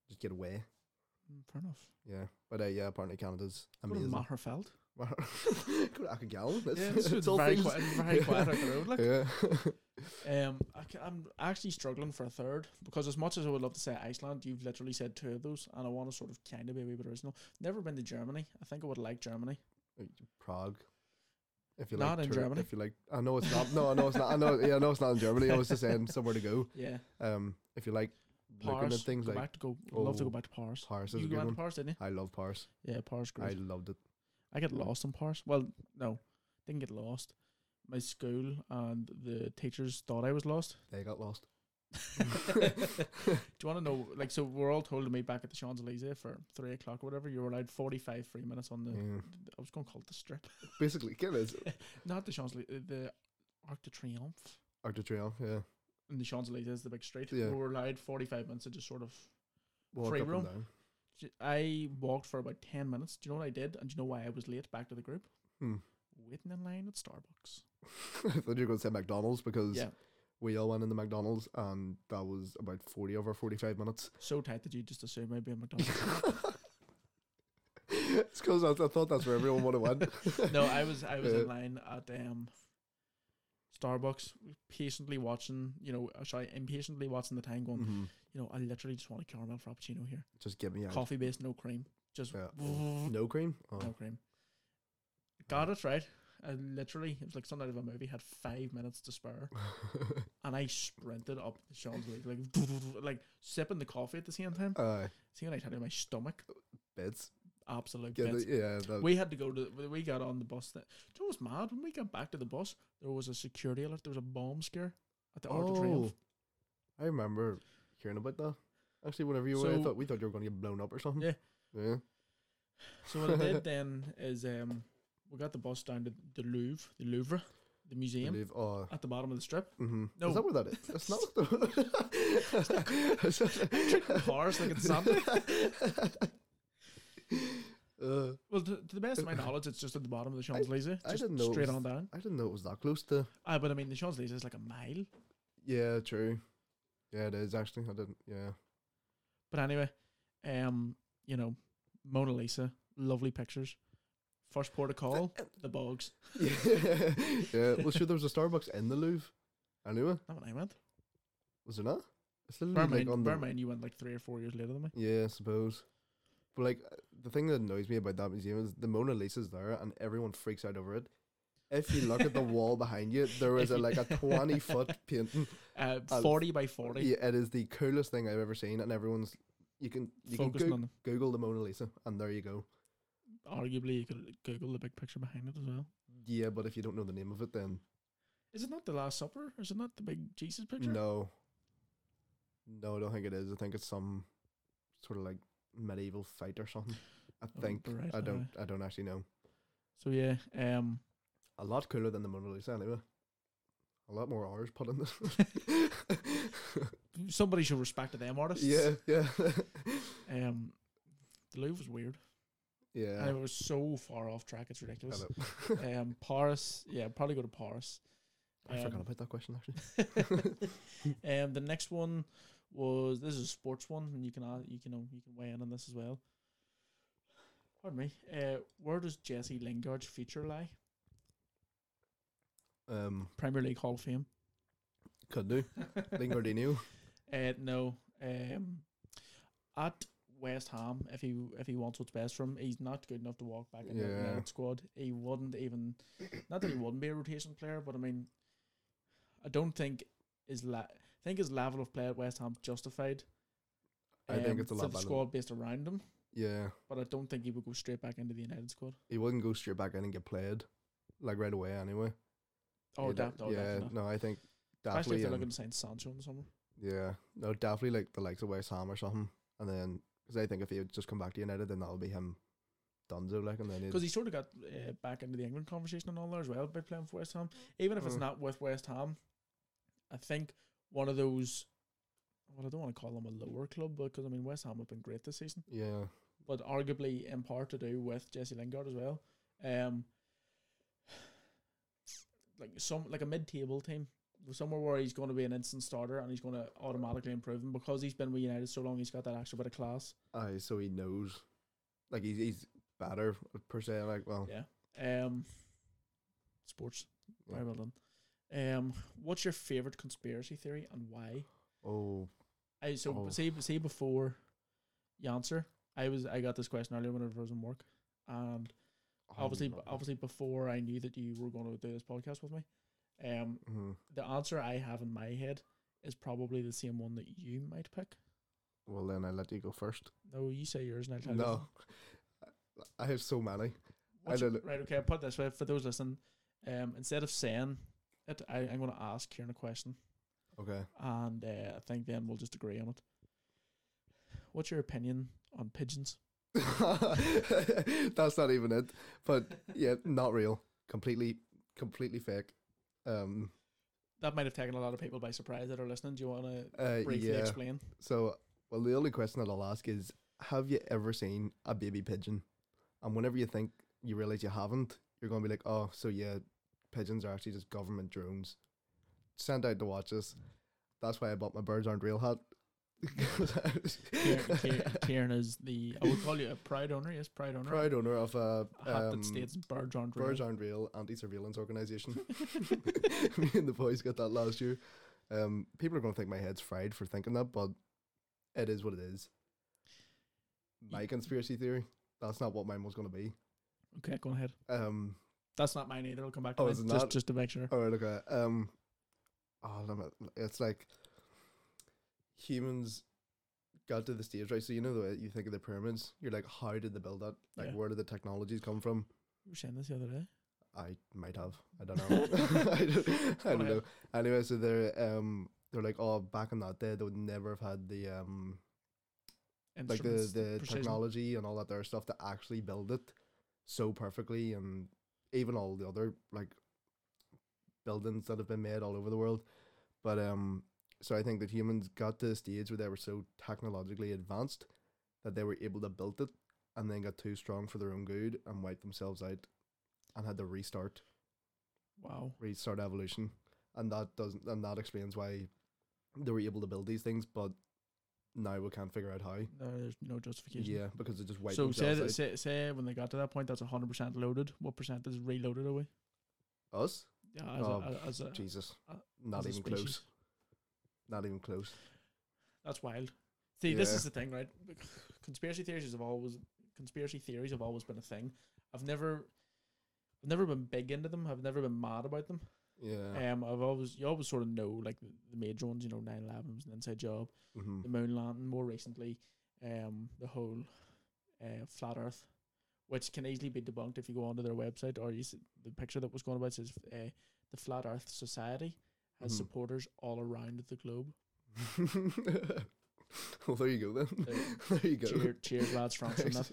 S2: Just get away.
S1: Mm, Fair enough.
S2: Yeah. But uh, yeah, apparently Canada's
S1: Go to
S2: amazing.
S1: Maherfeld.
S2: go to Achigal. It's,
S1: Yeah,
S2: it's,
S1: it's,
S2: all
S1: very
S2: things.
S1: quiet, very quiet out the road. Like,
S2: yeah.
S1: Um, I am actually struggling for a third because as much as I would love to say Iceland, you've literally said two of those, and I want to sort of kind of be a wee bit original. Never been to Germany. I think I would like Germany.
S2: Prague. If you
S1: Not
S2: like
S1: in
S2: tour-
S1: Germany.
S2: If you like, I know it's not. No, I know it's not. I know. Yeah, I know it's not in Germany. I was just saying somewhere to go.
S1: Yeah,
S2: Um, if you like looking
S1: Paris.
S2: at things
S1: go
S2: like
S1: back to go. love to go
S2: oh,
S1: back to Paris.
S2: Paris is
S1: You
S2: a good one.
S1: to Paris, didn't you?
S2: I love Paris.
S1: Yeah, Paris. Great.
S2: I loved it.
S1: I get lost in Paris. Well, no, didn't get lost. My school and the teachers thought I was lost.
S2: They got lost.
S1: Do you want to know? Like, so we're all told to meet back at the Champs Elysees for three o'clock or whatever. You were allowed forty-five free minutes on the. I was going to call it the strip,
S2: Basically, get it.
S1: not the Champs Elysees, the Arc de Triomphe.
S2: Arc de Triomphe. Yeah.
S1: And the Champs Elysees, is the big street.
S2: Yeah.
S1: We were allowed forty-five minutes to just sort of.
S2: Walk
S1: Free roam. I walked for about ten minutes. Do you know what I did? And do you know why I was late back to the group?
S2: Hmm.
S1: Waiting in line at Starbucks.
S2: I thought you were going to say McDonald's because
S1: Yeah,
S2: we all went in the McDonald's and that was about 40 over 45 minutes.
S1: so tight that you just assume I'd be a McDonald's.
S2: it's because I, I thought that's where everyone would have went.
S1: no, I was I was
S2: Uh,
S1: in line at um Starbucks, patiently watching. You know, uh, sorry, impatiently watching the time. Going,
S2: Mhm.
S1: you know, I literally just want a caramel frappuccino here,
S2: Just give me out.
S1: coffee based, no cream, just
S2: Yeah.
S1: no
S2: No cream? Oh.
S1: No cream. Got it right. I literally, it was like something out of a movie. Had five minutes to spare, and I sprinted up the Champs Elysees, like like sipping the coffee at the same time.
S2: uh,
S1: See when I tell you, my stomach,
S2: bits.
S1: absolute
S2: Yeah,
S1: bits.
S2: the, yeah that,
S1: We had to go to. We got on the bus. That you know what's mad? When we got back to the bus, there was a security alert. There was a bomb scare at the Arc de Triomphe.
S2: Oh, I remember hearing about that. Actually, whenever you were, I thought we thought you were going to get blown up or something.
S1: Yeah.
S2: Yeah.
S1: So what I did then is um, we got the bus down to the Louvre, the Louvre, the museum
S2: Believe, oh,
S1: at the bottom of the strip.
S2: mm-hmm.
S1: No.
S2: Is that where that is? It's not. the
S1: Paris, like it's Sunday.
S2: Uh,
S1: Well, to, to the best of my knowledge, it's just at the bottom of the Champs Elysees.
S2: I
S1: just
S2: didn't know
S1: straight
S2: was-
S1: on down.
S2: I didn't know it was that close to.
S1: Ah, but I mean, the Champs Elysees is like a mile.
S2: Yeah, true. Yeah, it is actually. I didn't. Yeah.
S1: But anyway, um, you know, Mona Lisa, lovely pictures. First port of call, the bogs.
S2: yeah. yeah. Well, sure. There was a Starbucks in the Louvre. Anyway,
S1: Not when I went.
S2: was there not? It's literally
S1: Bear in
S2: like
S1: mind,
S2: on
S1: bear
S2: the.
S1: mind you went like three or four years later than me.
S2: Yeah, I suppose. But like uh, the thing that annoys me about that museum is the Mona Lisa's there and everyone freaks out over it. If you look at the wall behind you, there is a like a twenty foot painting.
S1: Uh,
S2: Uh,
S1: 40 by 40.
S2: Yeah, it is the coolest thing I've ever seen, and everyone's you can you can
S1: focusing on.
S2: Google the Mona Lisa, and there you go.
S1: Arguably, you could Google the big picture behind it as well.
S2: Yeah, but if you don't know the name of it, then
S1: Is it not the Last Supper? Is it not the big Jesus picture?
S2: no, no, I don't think it is. I think it's some sort of like medieval fight or something. I
S1: Oh,
S2: think
S1: right,
S2: I don't. I don't actually know.
S1: So yeah, um,
S2: A lot cooler than the Mona Lisa anyway. A lot more hours put in this.
S1: somebody should respect them artists.
S2: yeah, yeah,
S1: Um, the Louvre was weird.
S2: Yeah.
S1: And it was so far off track. It's ridiculous.
S2: know.
S1: um, Paris. Yeah, probably go to Paris.
S2: I forgot
S1: Um,
S2: about that question actually.
S1: um, the next one was this is a sports one, and you can uh, you can know you can weigh in on this as well. Pardon me. Uh, where does Jesse Lingard's future lie?
S2: Um,
S1: Premier League Hall of Fame.
S2: could do. Lingardino.
S1: Uh, no. Um, at West Ham, if he if he wants what's best for him, he's not good enough to walk back in the United squad. He wouldn't even. Not that he wouldn't be a rotation player, but I mean, I don't think his la- I think his level of play at West Ham justified.
S2: I think
S1: um,
S2: it's a lot better.
S1: squad based around him,
S2: Yeah,
S1: but I don't think he would go straight back into the United squad.
S2: he wouldn't go straight back in and get played, like right away anyway.
S1: Oh,
S2: He'd, uh,
S1: def- oh
S2: yeah.
S1: definitely.
S2: No, I think
S1: Especially
S2: definitely.
S1: if they're
S2: um,
S1: looking to sign Sancho in the summer.
S2: Yeah, no, definitely like the likes of West Ham or something, and then because I think if he would just come back to United, then that'll be him, Dunzo, like, and then
S1: Because he sort of got uh, back into the England conversation and all there as well by playing for West Ham. Even if it's
S2: Mm.
S1: not with West Ham, I think one of those. Well, I don't want to call them a lower club because I mean West Ham have been great this season,
S2: yeah,
S1: but arguably in part to do with Jesse Lingard as well. Um, like some like a mid-table team, somewhere where he's going to be an instant starter and he's going to automatically improve him because he's been with United so long. He's got that extra bit of class.
S2: aye, so he knows, like he's he's better per se, like well,
S1: Yeah. Um, sports.
S2: Yeah.
S1: Very well done. Um, what's your favorite conspiracy theory and why?
S2: oh,
S1: I so
S2: Oh.
S1: see see before you answer. I was I got this question earlier when I was in work, and obviously obviously before I knew that you were going to do this podcast with me, um,
S2: Mhm.
S1: the answer I have in my head is probably the same one that you might pick.
S2: Well, then I will let you go first.
S1: No, you say yours and I'll tell you.
S2: No, I have so many.
S1: What's
S2: don't
S1: right, okay, I'll put it this way for those listening. Um, instead of saying it, I, I'm going to ask Ciaran a question.
S2: Okay.
S1: and uh, I think then we'll just agree on it. What's your opinion on pigeons?
S2: That's not even it. But yeah, not real. Completely, completely fake. Um.
S1: That might have taken a lot of people by surprise that are listening. Do you want to
S2: Uh,
S1: briefly
S2: yeah.
S1: explain?
S2: So, well, the only question that I'll ask is, have you ever seen a baby pigeon? And whenever you think you realize you haven't, you're going to be like, oh, so yeah, pigeons are actually just government drones sent out to watch us. That's why I bought my birds aren't real hat.
S1: Ciaran, is the I would call you a pride owner. Yes, pride owner.
S2: Pride owner of a
S1: A hat
S2: um,
S1: that states birds aren't real.
S2: Birds aren't real anti-surveillance organization. Me and the boys got that last year. Um, people are going to think my head's fried for thinking that, but it is what it is. My conspiracy theory. That's not what mine was going to be.
S1: Okay, go ahead.
S2: Um,
S1: That's not mine either. I'll come back to
S2: Oh, it
S1: just just to make sure.
S2: all right, okay. Um, oh, it's like humans got to the stage, right? So you know the way you think of the pyramids. You're like, how did they build that? Like,
S1: Yeah.
S2: where did the technologies come from?
S1: You were saying this the other day.
S2: I might have. I don't know. I don't, I don't know. Anyway, so they're um they're like, oh, back in that day, they would never have had the um like the
S1: Instruments,
S2: the
S1: precision.
S2: technology and all that other stuff to actually build it so perfectly, and even all the other like buildings that have been made all over the world. But um, so I think that humans got to the stage where they were so technologically advanced that they were able to build it, and then got too strong for their own good and wiped themselves out, and had to restart
S1: Wow.
S2: restart evolution, and that doesn't and that explains why they were able to build these things. But now we can't figure out how.
S1: There's no justification.
S2: Yeah, because it just wiped
S1: So say,
S2: themselves
S1: that,
S2: out.
S1: say say when they got to that point, that's hundred percent loaded. What percent is reloaded away?
S2: Us?
S1: Yeah, as
S2: Oh,
S1: a, as a
S2: Jesus,
S1: uh,
S2: not
S1: as
S2: even close. Not even close.
S1: That's wild. See, this is the thing, right? Conspiracy theories have always conspiracy theories have always been a thing. I've never, I've never been big into them. I've never been mad about them.
S2: Yeah.
S1: Um, I've always you always sort of know like the, the major ones. You know, 9/11 was an inside job.
S2: hmm
S1: The moon landing. More recently, um, the whole uh, flat Earth, which can easily be debunked if you go onto their website or you see the picture that was going about says uh, the Flat Earth Society has
S2: Mhm.
S1: supporters all around the globe.
S2: well, there you go then.
S1: There-
S2: there you go.
S1: Cheer, cheers, lads, France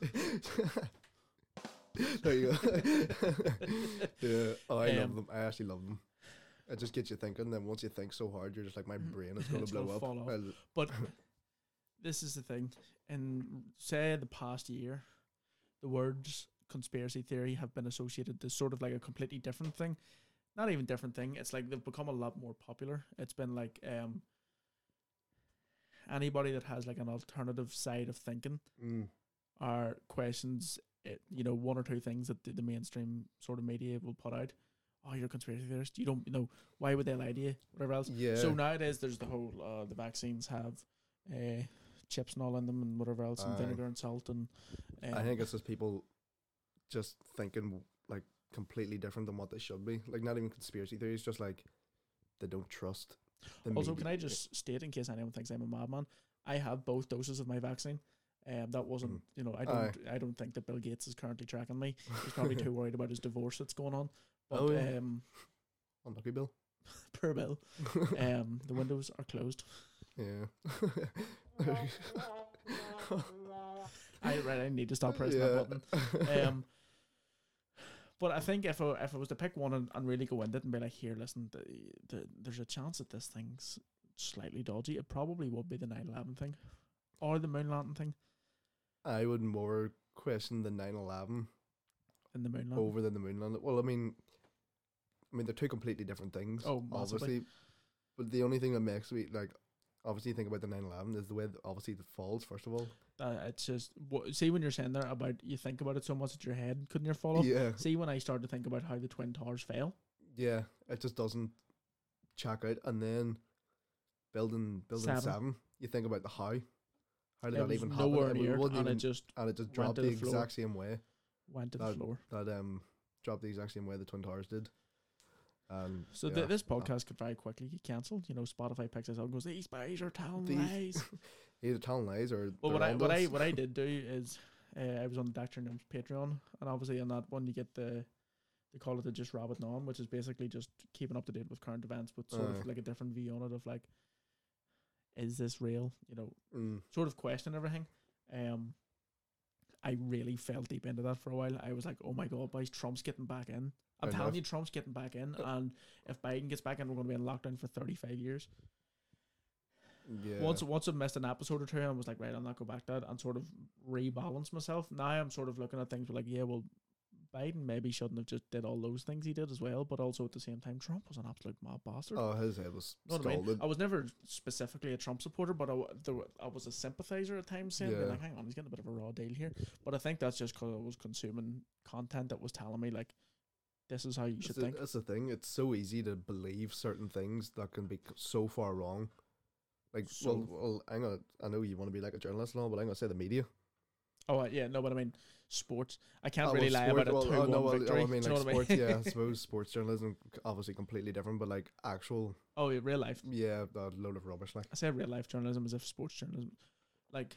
S2: there you go. yeah. Oh, I
S1: Um,
S2: love them. I actually love them. It just gets you thinking. Then once you think so hard, you're just like, my brain is going to blow up.
S1: off. But this is the thing. In say the past year, the words conspiracy theory have been associated to sort of like a completely different thing. Not even different thing. It's like they've become a lot more popular. It's been like um anybody that has like an alternative side of thinking
S2: Mm.
S1: or questions it, you know, one or two things that the, the mainstream sort of media will put out. Oh, you're a conspiracy theorist. You don't you know why would they lie to you? Whatever else.
S2: Yeah.
S1: So nowadays, there's the whole uh, the vaccines have uh, chips and all in them and whatever else, and
S2: Aye.
S1: vinegar and salt and. Um,
S2: I think it's just people just thinking like completely different than what they should be. Like not even conspiracy theories, just like they don't trust. The
S1: also,
S2: media.
S1: can I just state in case anyone thinks I'm a madman, I have both doses of my vaccine. Um, that wasn't,
S2: Mhm.
S1: you know, I don't, I don't think that Bill Gates is currently tracking me. He's probably too worried about his divorce that's going on. But
S2: Oh, yeah.
S1: um,
S2: Unlucky Bill.
S1: per Bill, um, the windows are closed.
S2: yeah.
S1: I right, I need to stop pressing that button. Um, but I think if I, if I was to pick one and, and really go into it and be like, here, listen, the, the, there's a chance that this thing's slightly dodgy. It probably would be the 9/11 thing, or the moon landing thing,
S2: I would more question the 9/11
S1: in the moon landing.
S2: over than the moon landing. Well, I mean, I mean they're two completely different things.
S1: Oh, massively.
S2: obviously. But the only thing that makes me like, obviously, you think about the 9/11 is the way that obviously it falls. First of all,
S1: Uh, it's just see when you're saying there about you think about it so much that your head couldn't you fall off.
S2: yeah,
S1: See when I started to think about how the twin towers fell.
S2: yeah, it just doesn't check out. And then building building
S1: Seven.
S2: seven, you think about the how. How did
S1: it
S2: that even happen?
S1: nowhere
S2: It
S1: near, it, and just
S2: and it just dropped the,
S1: the
S2: exact same way.
S1: went to the floor.
S2: That um dropped the exact same way the Twin Towers did. Um,
S1: So
S2: yeah,
S1: th- this
S2: uh,
S1: podcast could very quickly get cancelled. You know, Spotify picks us up and goes, "These guys are telling
S2: These-
S1: lies."
S2: either telling lies or
S1: Well, what I what I what I did do is uh, I was on the Doctor Noom's Patreon, and obviously on that one you get the they call it the Just Rabbit Nom, which is basically just keeping up to date with current events, but sort
S2: Aye.
S1: of like a different view on it of like, is this real? You know,
S2: Mm,
S1: sort of question everything. Um, I really fell deep into that for a while. I was like, oh my god, boys, Trump's getting back in. I'm you, Trump's getting back in,
S2: Uh,
S1: and if Biden gets back in, we're going to be in lockdown for 35 years.
S2: yeah.
S1: Once once I've missed an episode or two, I was like, right, I'll not go back to that and sort of rebalance myself. Now I'm sort of looking at things like, yeah, well, Biden maybe shouldn't have just did all those things he did as well, but also at the same time, Trump was an absolute mob bastard.
S2: oh, his head was
S1: You know what I mean? I was never specifically a Trump supporter, but I, I was a sympathizer at times, saying,
S2: Yeah.
S1: like, hang on, he's getting a bit of a raw deal here. But I think that's just because I was consuming content that was telling me, like, this is how you should
S2: That's the,
S1: think.
S2: that's the thing. It's so easy to believe certain things that can be so far wrong. Like,
S1: So-
S2: well, well, I'm gonna. I know you want to be like a journalist and all, but I'm gonna say the media.
S1: Oh, yeah, no, but I mean, sports. I can't
S2: Oh,
S1: really
S2: well,
S1: lie
S2: sport-
S1: about a
S2: well,
S1: 2
S2: oh, no, well, oh. I mean, like sports.
S1: I mean?
S2: yeah, I suppose sports journalism obviously completely different, but like actual,
S1: oh, yeah, real life.
S2: yeah, a load of rubbish. Like,
S1: I say real life journalism as if sports journalism, like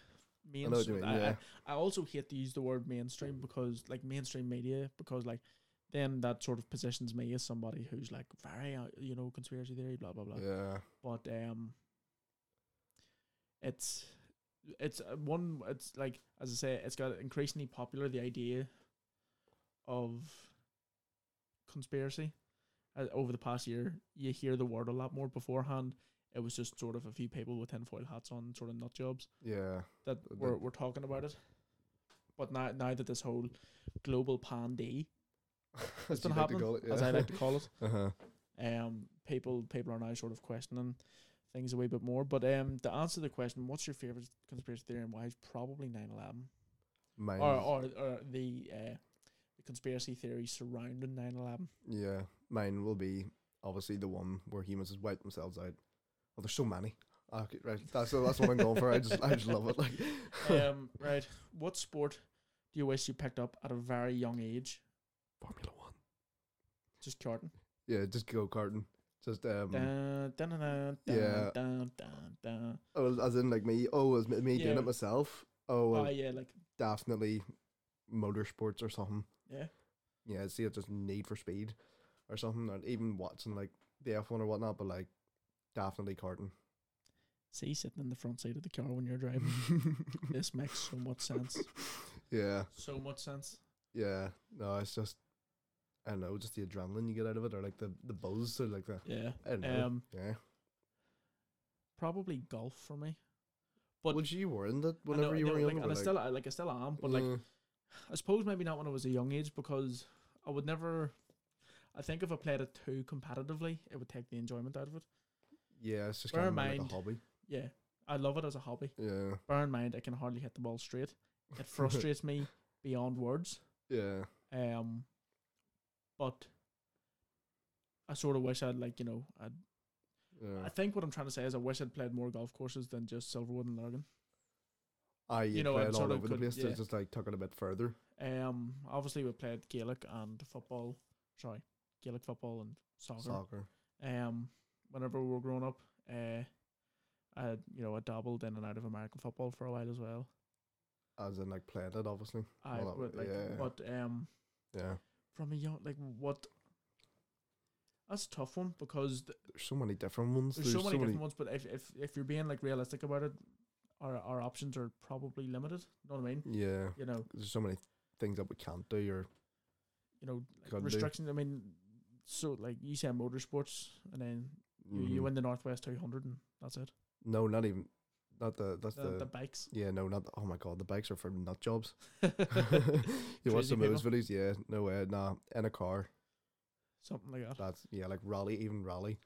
S2: I know what you
S1: mainstream.
S2: mean.
S1: I,
S2: Yeah,
S1: I, I also hate to use the word mainstream because, like, mainstream media, because like then that sort of positions me as somebody who's like very, uh, you know, conspiracy theory, blah blah blah.
S2: yeah.
S1: But um, it's it's uh, one. It's like as I say, it's got increasingly popular the idea of conspiracy. Uh, over the past year, you hear the word a lot more. Beforehand, it was just sort of a few people with tinfoil hats on, sort of nut jobs
S2: Yeah,
S1: that
S2: The-
S1: were, were talking about it. But now, now that this whole global pandy has
S2: As
S1: been
S2: like
S1: happening,
S2: call it,
S1: as. I like to call it,
S2: uh-huh.
S1: um, people people are now sort of questioning things a wee bit more. But um, to answer the question, what's your favorite conspiracy theory and why? Is probably 9-11.
S2: Mine,
S1: or or or the uh, the conspiracy theory surrounding 9-11.
S2: yeah, mine will be obviously the one where humans just wiped themselves out. Well, there's so many. Okay, right. That's that's what I'm going for. I just I just love it. Like,
S1: um, right. What sport do you wish you picked up at a very young age?
S2: Formula One.
S1: Just karting.
S2: Yeah, just go karting. Just um.
S1: Dun, dun, dun, dun,
S2: Yeah.
S1: dun, dun, dun.
S2: Oh, as in like me. Oh, as me, me doing it myself. Oh, well,
S1: Oh yeah, like
S2: definitely motorsports or something.
S1: yeah.
S2: Yeah, see it just need for speed or something. Or even watching like the F one or whatnot, but like definitely karting.
S1: See, sitting in the front seat of the car when you're driving. this makes so much sense.
S2: yeah,
S1: So much sense.
S2: yeah. No, it's just I don't know, just the adrenaline you get out of it, or like the the buzz, or like the
S1: Yeah.
S2: I don't know.
S1: Um,
S2: yeah.
S1: probably golf for me.
S2: But
S1: but-
S2: you were in that
S1: know-
S2: whenever
S1: I
S2: you
S1: know,
S2: were
S1: like, and I
S2: like,
S1: still, I- like, I still am. But like, I suppose maybe not when I was a young age because I would never. I think if I played it too competitively, it would take the enjoyment out of it.
S2: yeah, it's just
S1: bear
S2: kind
S1: in
S2: of like
S1: mind-
S2: a hobby.
S1: Yeah, I love it as a hobby.
S2: Yeah,
S1: Bear in mind, I can hardly hit the ball straight. It frustrates me beyond words.
S2: yeah,
S1: Um, but I sort of wish I'd like you know I'd.
S2: yeah.
S1: I think what I'm trying to say is I wish I'd played more golf courses than just Silverwood and Lurgan.
S2: I
S1: you
S2: you
S1: know,
S2: played all
S1: of
S2: over the place.
S1: yeah.
S2: To just like took it a bit further.
S1: Um, obviously we played Gaelic and football. Sorry, Gaelic football and soccer.
S2: Soccer.
S1: Um, whenever we were growing up, uh, I had, you know I dabbled in and out of American football for a while as well.
S2: As in like played it, obviously.
S1: I
S2: Well, that
S1: would like,
S2: yeah.
S1: but um,
S2: Yeah.
S1: From a young like what. That's a tough one because th-
S2: There's so many different ones.
S1: there's, so many different ones. But if, if if you're being like realistic about it, our our options are probably limited. You know what I mean?
S2: Yeah.
S1: You know,
S2: There's so many things that we can't do or
S1: you know, like
S2: Couldn't do.
S1: restrictions. I mean, so like you say motorsports, and then you, you
S2: Mhm.
S1: win the Northwest 200, and that's it.
S2: No, not even not the that's
S1: The,
S2: the,
S1: the bikes.
S2: yeah, no, not the, oh my god, the bikes are for nut jobs. you watch some of those videos, yeah, no way, nah. In a car.
S1: Something like that.
S2: That's yeah, like rally, even rally.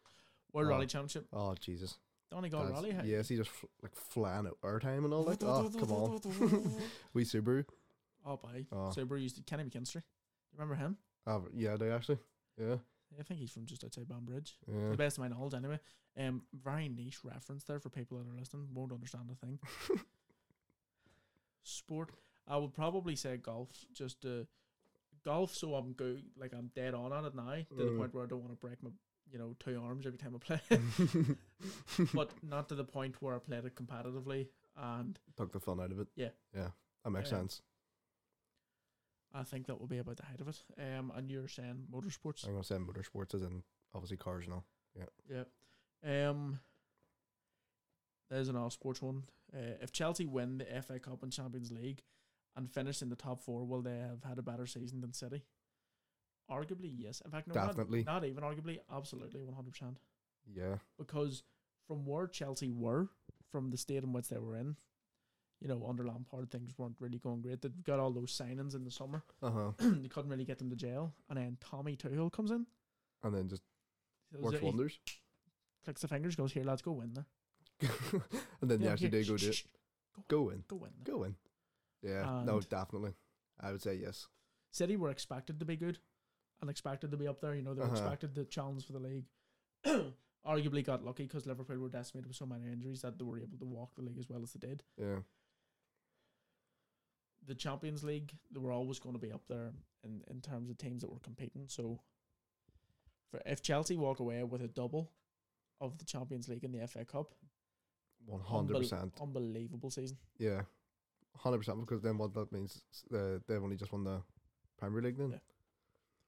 S1: World
S2: Oh.
S1: Rally Championship.
S2: Oh Jesus.
S1: Donegal
S2: That's-
S1: Rally. hey?
S2: Yes, he just f- like flying out airtime and all that. oh come on. we Subaru.
S1: oh, boy.
S2: Oh.
S1: Subaru used to Kenny McKinstry. You remember him?
S2: Oh yeah, they actually. Yeah.
S1: I think he's from just outside Banbridge. To
S2: Yeah.
S1: the best of my knowledge, anyway. Um, very niche reference there for people that are listening. Won't understand a thing. Sport. I would probably say golf. Just uh, golf. So I'm good. Like I'm dead on at it now to the
S2: Mm.
S1: point where I don't want to break my, you know, two arms every time I play. but not to the point where I played it competitively. And
S2: Took the fun out of it.
S1: Yeah.
S2: Yeah. That makes sense.
S1: I think that will be about the height of it. Um, and you're saying motorsports.
S2: I'm gonna say motorsports as in obviously cars and all.
S1: Yeah. Yeah. Um. There's an all sports one. Uh, if Chelsea win the FA Cup and Champions League and finish in the top four, will they have had a better season than City? Arguably, yes. In fact, no, not-
S2: Definitely.
S1: Not, even arguably, absolutely, one hundred percent.
S2: Yeah.
S1: Because from where Chelsea were, from the state in which they were in, you know, under Lampard, things weren't really going great. They got all those signings in the summer.
S2: Uh huh.
S1: they couldn't really get them to jail, and then Tommy Tuchel comes in.
S2: And then just
S1: So
S2: works wonders.
S1: clicks the fingers, goes here, lads, go win there.
S2: and then they
S1: Yeah,
S2: actually
S1: here,
S2: did go do it.
S1: shh,
S2: Go in.
S1: Go win there.
S2: Go in. Yeah. no, definitely. I would say yes.
S1: City were expected to be good and expected to be up there. You know, they were
S2: Uh-huh.
S1: expected to challenge for the league. Arguably got lucky because Liverpool were decimated with so many injuries that they were able to walk the league as well as they did.
S2: Yeah.
S1: The Champions League, they were always going to be up there in, in terms of teams that were competing. So, for if Chelsea walk away with a double of the Champions League and the FA Cup,
S2: One hundred percent.
S1: unbelievable season.
S2: Yeah. Hundred percent because then what that means uh, they've only just won the Premier League then.
S1: Yeah.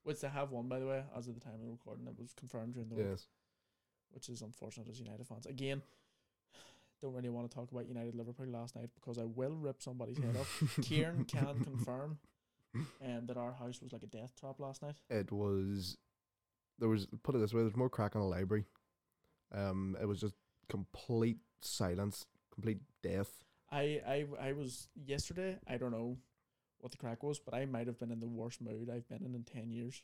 S1: Which they have won, by the way, as of the time of the recording. It was confirmed during the week.
S2: Yes.
S1: which is unfortunate as United fans. Again, don't really want to talk about United Liverpool last night because I will rip somebody's head off. Ciaran can confirm um, that our house was like a death trap last night.
S2: It was there was put it this way, there's more crack in the library. Um it was just complete silence, complete death.
S1: I, I, I was yesterday, I don't know what the crack was, but I might have been in the worst mood I've been in in 10 years.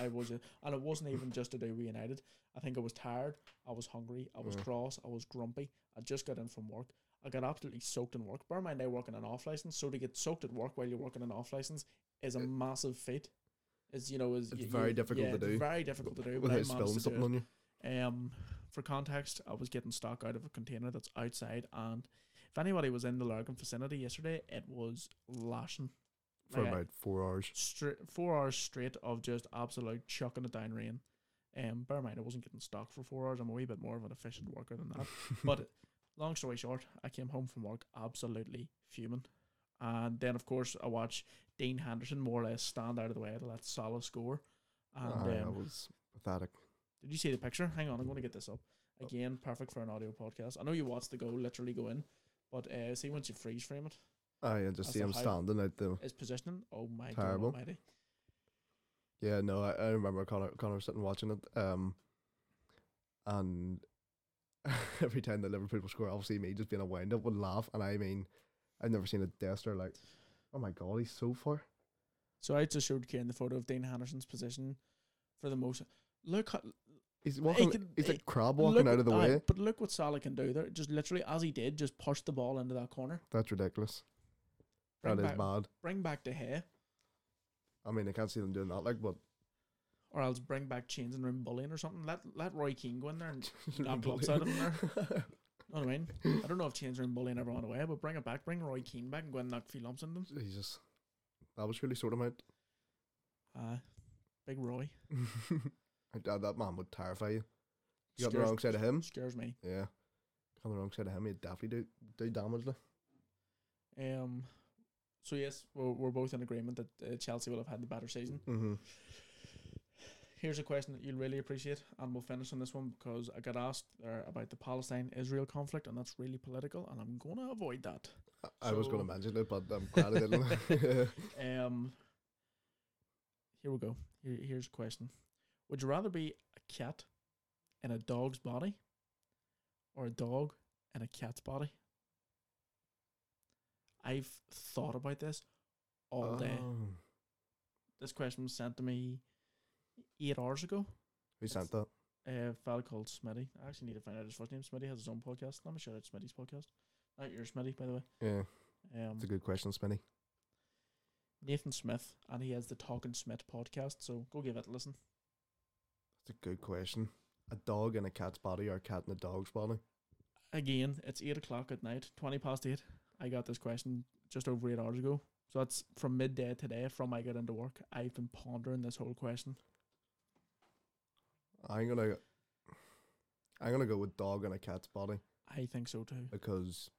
S1: I was, and it wasn't even just to do reunited. I think I was tired. I was hungry. I was
S2: Yeah.
S1: cross. I was grumpy. I just got in from work. I got absolutely soaked in work. Bear in mind, I work in an off license, so to get soaked at work while you're working an off license is a
S2: It-
S1: massive feat. Is you know is
S2: It's
S1: y-
S2: very
S1: you-
S2: difficult
S1: yeah,
S2: to
S1: it's
S2: do
S1: Very difficult to do.
S2: without spilling something on you.
S1: Um, for context, I was getting stock out of a container that's outside, and if anybody was in the Lurgan vicinity yesterday, it was lashing.
S2: For
S1: Like,
S2: about four hours.
S1: straight four hours straight of just absolute chucking it down rain. Um, bear in mind, I wasn't getting stock for four hours. I'm a wee bit more of an efficient worker than that. but long story short, I came home from work absolutely fuming, and then of course I watched Dean Henderson more or less stand out of the way to let Salah score. And
S2: that
S1: um,
S2: was pathetic.
S1: did you see the picture? Hang on, I'm going to get this up again. Perfect for an audio podcast. I know you watched the goal literally go in, but uh, see once you freeze frame it,
S2: And just
S1: That's
S2: see him standing out the.
S1: his positioning. Oh my
S2: Terrible.
S1: god, almighty!
S2: Yeah, no, I, I remember Connor Connor sitting watching it. Um, and every time the Liverpool would score, obviously me just being a wind up would laugh, and I mean, I've never seen a Dester like, oh my god, he's so far.
S1: So I just showed Ciaran the photo of Dean Henderson's position for the most. Look, how,
S2: He's walking.
S1: can-
S2: he's
S1: he-
S2: like crab walking out of the
S1: what-
S2: way.
S1: But look what Salah can do there. Just literally, as he did, just push the ball into that corner.
S2: That's ridiculous.
S1: Bring
S2: That is
S1: back,
S2: mad.
S1: bring back De Gea,
S2: I mean, I can't see them doing that. Like, but
S1: or else bring back chains and room bullying or something. Let let Roy Keane go in there and knock clubs out of him there. know what I mean? I don't know if chains room bullying ever went away, but bring it back. Bring Roy Keane back and go and knock a few lumps in them.
S2: Jesus, that was really sort of out.
S1: Aye, big Roy
S2: I doubt that man would terrify you. You got the wrong side of him.
S1: scares me.
S2: Yeah, on the wrong side of him, he'd definitely do do damage. Like.
S1: Um, so yes, we're, we're both in agreement that uh, Chelsea will have had the better season.
S2: Mm-hmm.
S1: Here's a question that you'll really appreciate, and we'll finish on this one because I got asked there about the Palestine-Israel conflict, and that's really political, and I'm going to avoid that.
S2: I was gonna mention it, but I'm glad I didn't.
S1: Um, here we go. Here, here's a question: Would you rather be a cat in a dog's body, or a dog in a cat's body? I've thought about this all day.
S2: Oh.
S1: This question was sent to me eight hours ago.
S2: Who sent that?
S1: A fella called Smitty. I actually need to find out his first name. Smitty has his own podcast. Let me shout out Smitty's podcast. Not your Smitty, by the way.
S2: Yeah,
S1: Um,
S2: it's a good question, Smitty.
S1: Nathan Smith, and he has the Talking Smith podcast. So go give it a listen.
S2: That's a good question. A dog in a cat's body or a cat in a dog's body?
S1: Again, it's eight o'clock at night, twenty past eight. I got this question just over eight hours ago. So that's from midday today, from I got into work. I've been pondering this whole question.
S2: I'm gonna, I'm gonna go with dog in a cat's body
S1: I think so too.
S2: because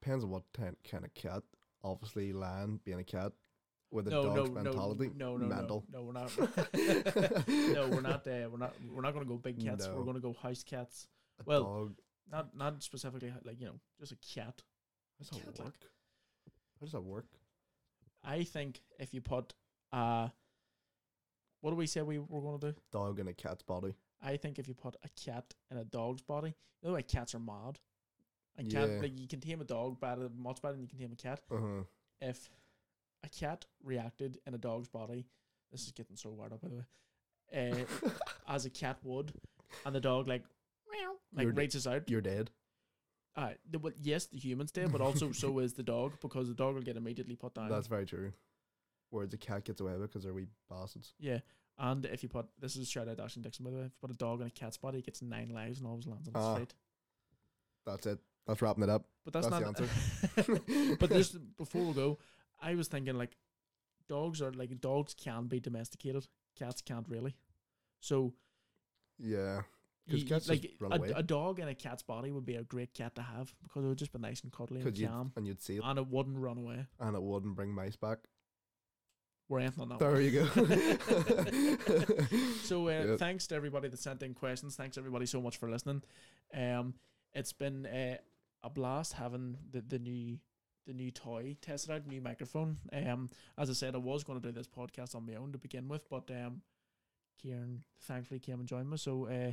S2: depends on what ten, kind of cat. Obviously, lion being a cat with a
S1: No, no,
S2: dog's
S1: no,
S2: mentality,
S1: no, no,
S2: mental.
S1: no, no, we're not. no, we're not. Uh, we're not. We're not going to go big cats. We're going to go house cats.
S2: A
S1: well,
S2: dog.
S1: Not not specifically like you know just a cat.
S2: How does that work? How does that work?
S1: I think if you put uh, what do we say we were going to do?
S2: Dog in a cat's body.
S1: I think if you put a cat in a dog's body, you know, like cats are mad. And cat,
S2: Yeah.
S1: like you can tame a dog better, much better than you can tame a cat.
S2: Uh huh.
S1: If a cat reacted in a dog's body, this is getting so weird up by the way, uh, as a cat would, and the dog like, meow, like
S2: You're d-
S1: reaches out.
S2: You're dead.
S1: Uh, the, well, yes, the humans did, but also so is the dog because the dog will get immediately put down.
S2: That's very true. Whereas a cat gets away with it because they're wee bastards.
S1: yeah. And if you put this is a shout out to Ashton Dixon by the way, if you put a dog in a cat's body, it gets nine lives and always lands on its
S2: Ah,
S1: feet.
S2: That's it. That's wrapping it up.
S1: But that's,
S2: that's
S1: not
S2: the answer.
S1: but there's before we go, I was thinking like dogs are like dogs can be domesticated, cats can't really. So
S2: Yeah. 'Cause cats
S1: like
S2: run
S1: a,
S2: away.
S1: a dog in a cat's body would be a great cat to have because it would just be nice and cuddly and
S2: you'd,
S1: calm,
S2: and you'd see it,
S1: and it wouldn't run away.
S2: and it wouldn't bring mice back.
S1: We're on that.
S2: There
S1: one.
S2: you go.
S1: So uh, thanks to everybody that sent in questions. Thanks everybody so much for listening. Um, it's been uh, a blast having the, the new the new toy tested out, new microphone. Um, as I said, I was going to do this podcast on my own to begin with, but um, Ciaran thankfully came and joined me. So uh,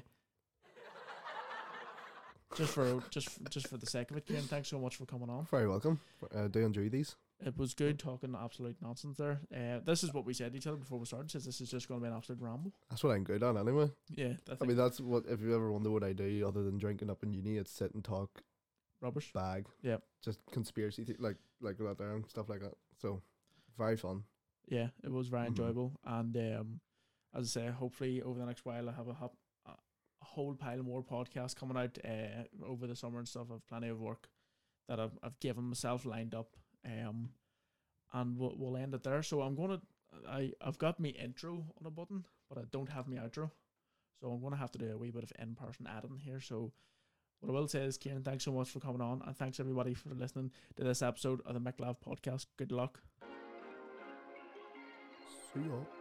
S1: just for just just for the sake of it, Ken. Thanks so much for coming on.
S2: Very welcome. Uh, do enjoy these.
S1: It was good talking absolute nonsense there. Uh, this is what we said to each other before we started. Says this is just going to be an absolute ramble.
S2: That's what I'm good at anyway.
S1: Yeah, I
S2: I mean, that's what if you ever wonder what I do other than drinking up in uni, it's sit and talk
S1: rubbish.
S2: bag.
S1: Yeah,
S2: Just conspiracy th- like like that there and stuff like that. So very fun.
S1: Yeah, it was very
S2: Mhm.
S1: enjoyable, and um, as I say, hopefully over the next while I have a hop, whole pile more podcasts coming out uh, over the summer and stuff. I've plenty of work that I've I've given myself lined up, um, and we'll we'll end it there. So I'm gonna I I've got me intro on a button, but I don't have me outro, so I'm gonna have to do a wee bit of in person adding here. So. What I will say is, Ciaran, thanks so much for coming on, and thanks everybody for listening to this episode of the McLav podcast. Good luck.
S2: See y'all.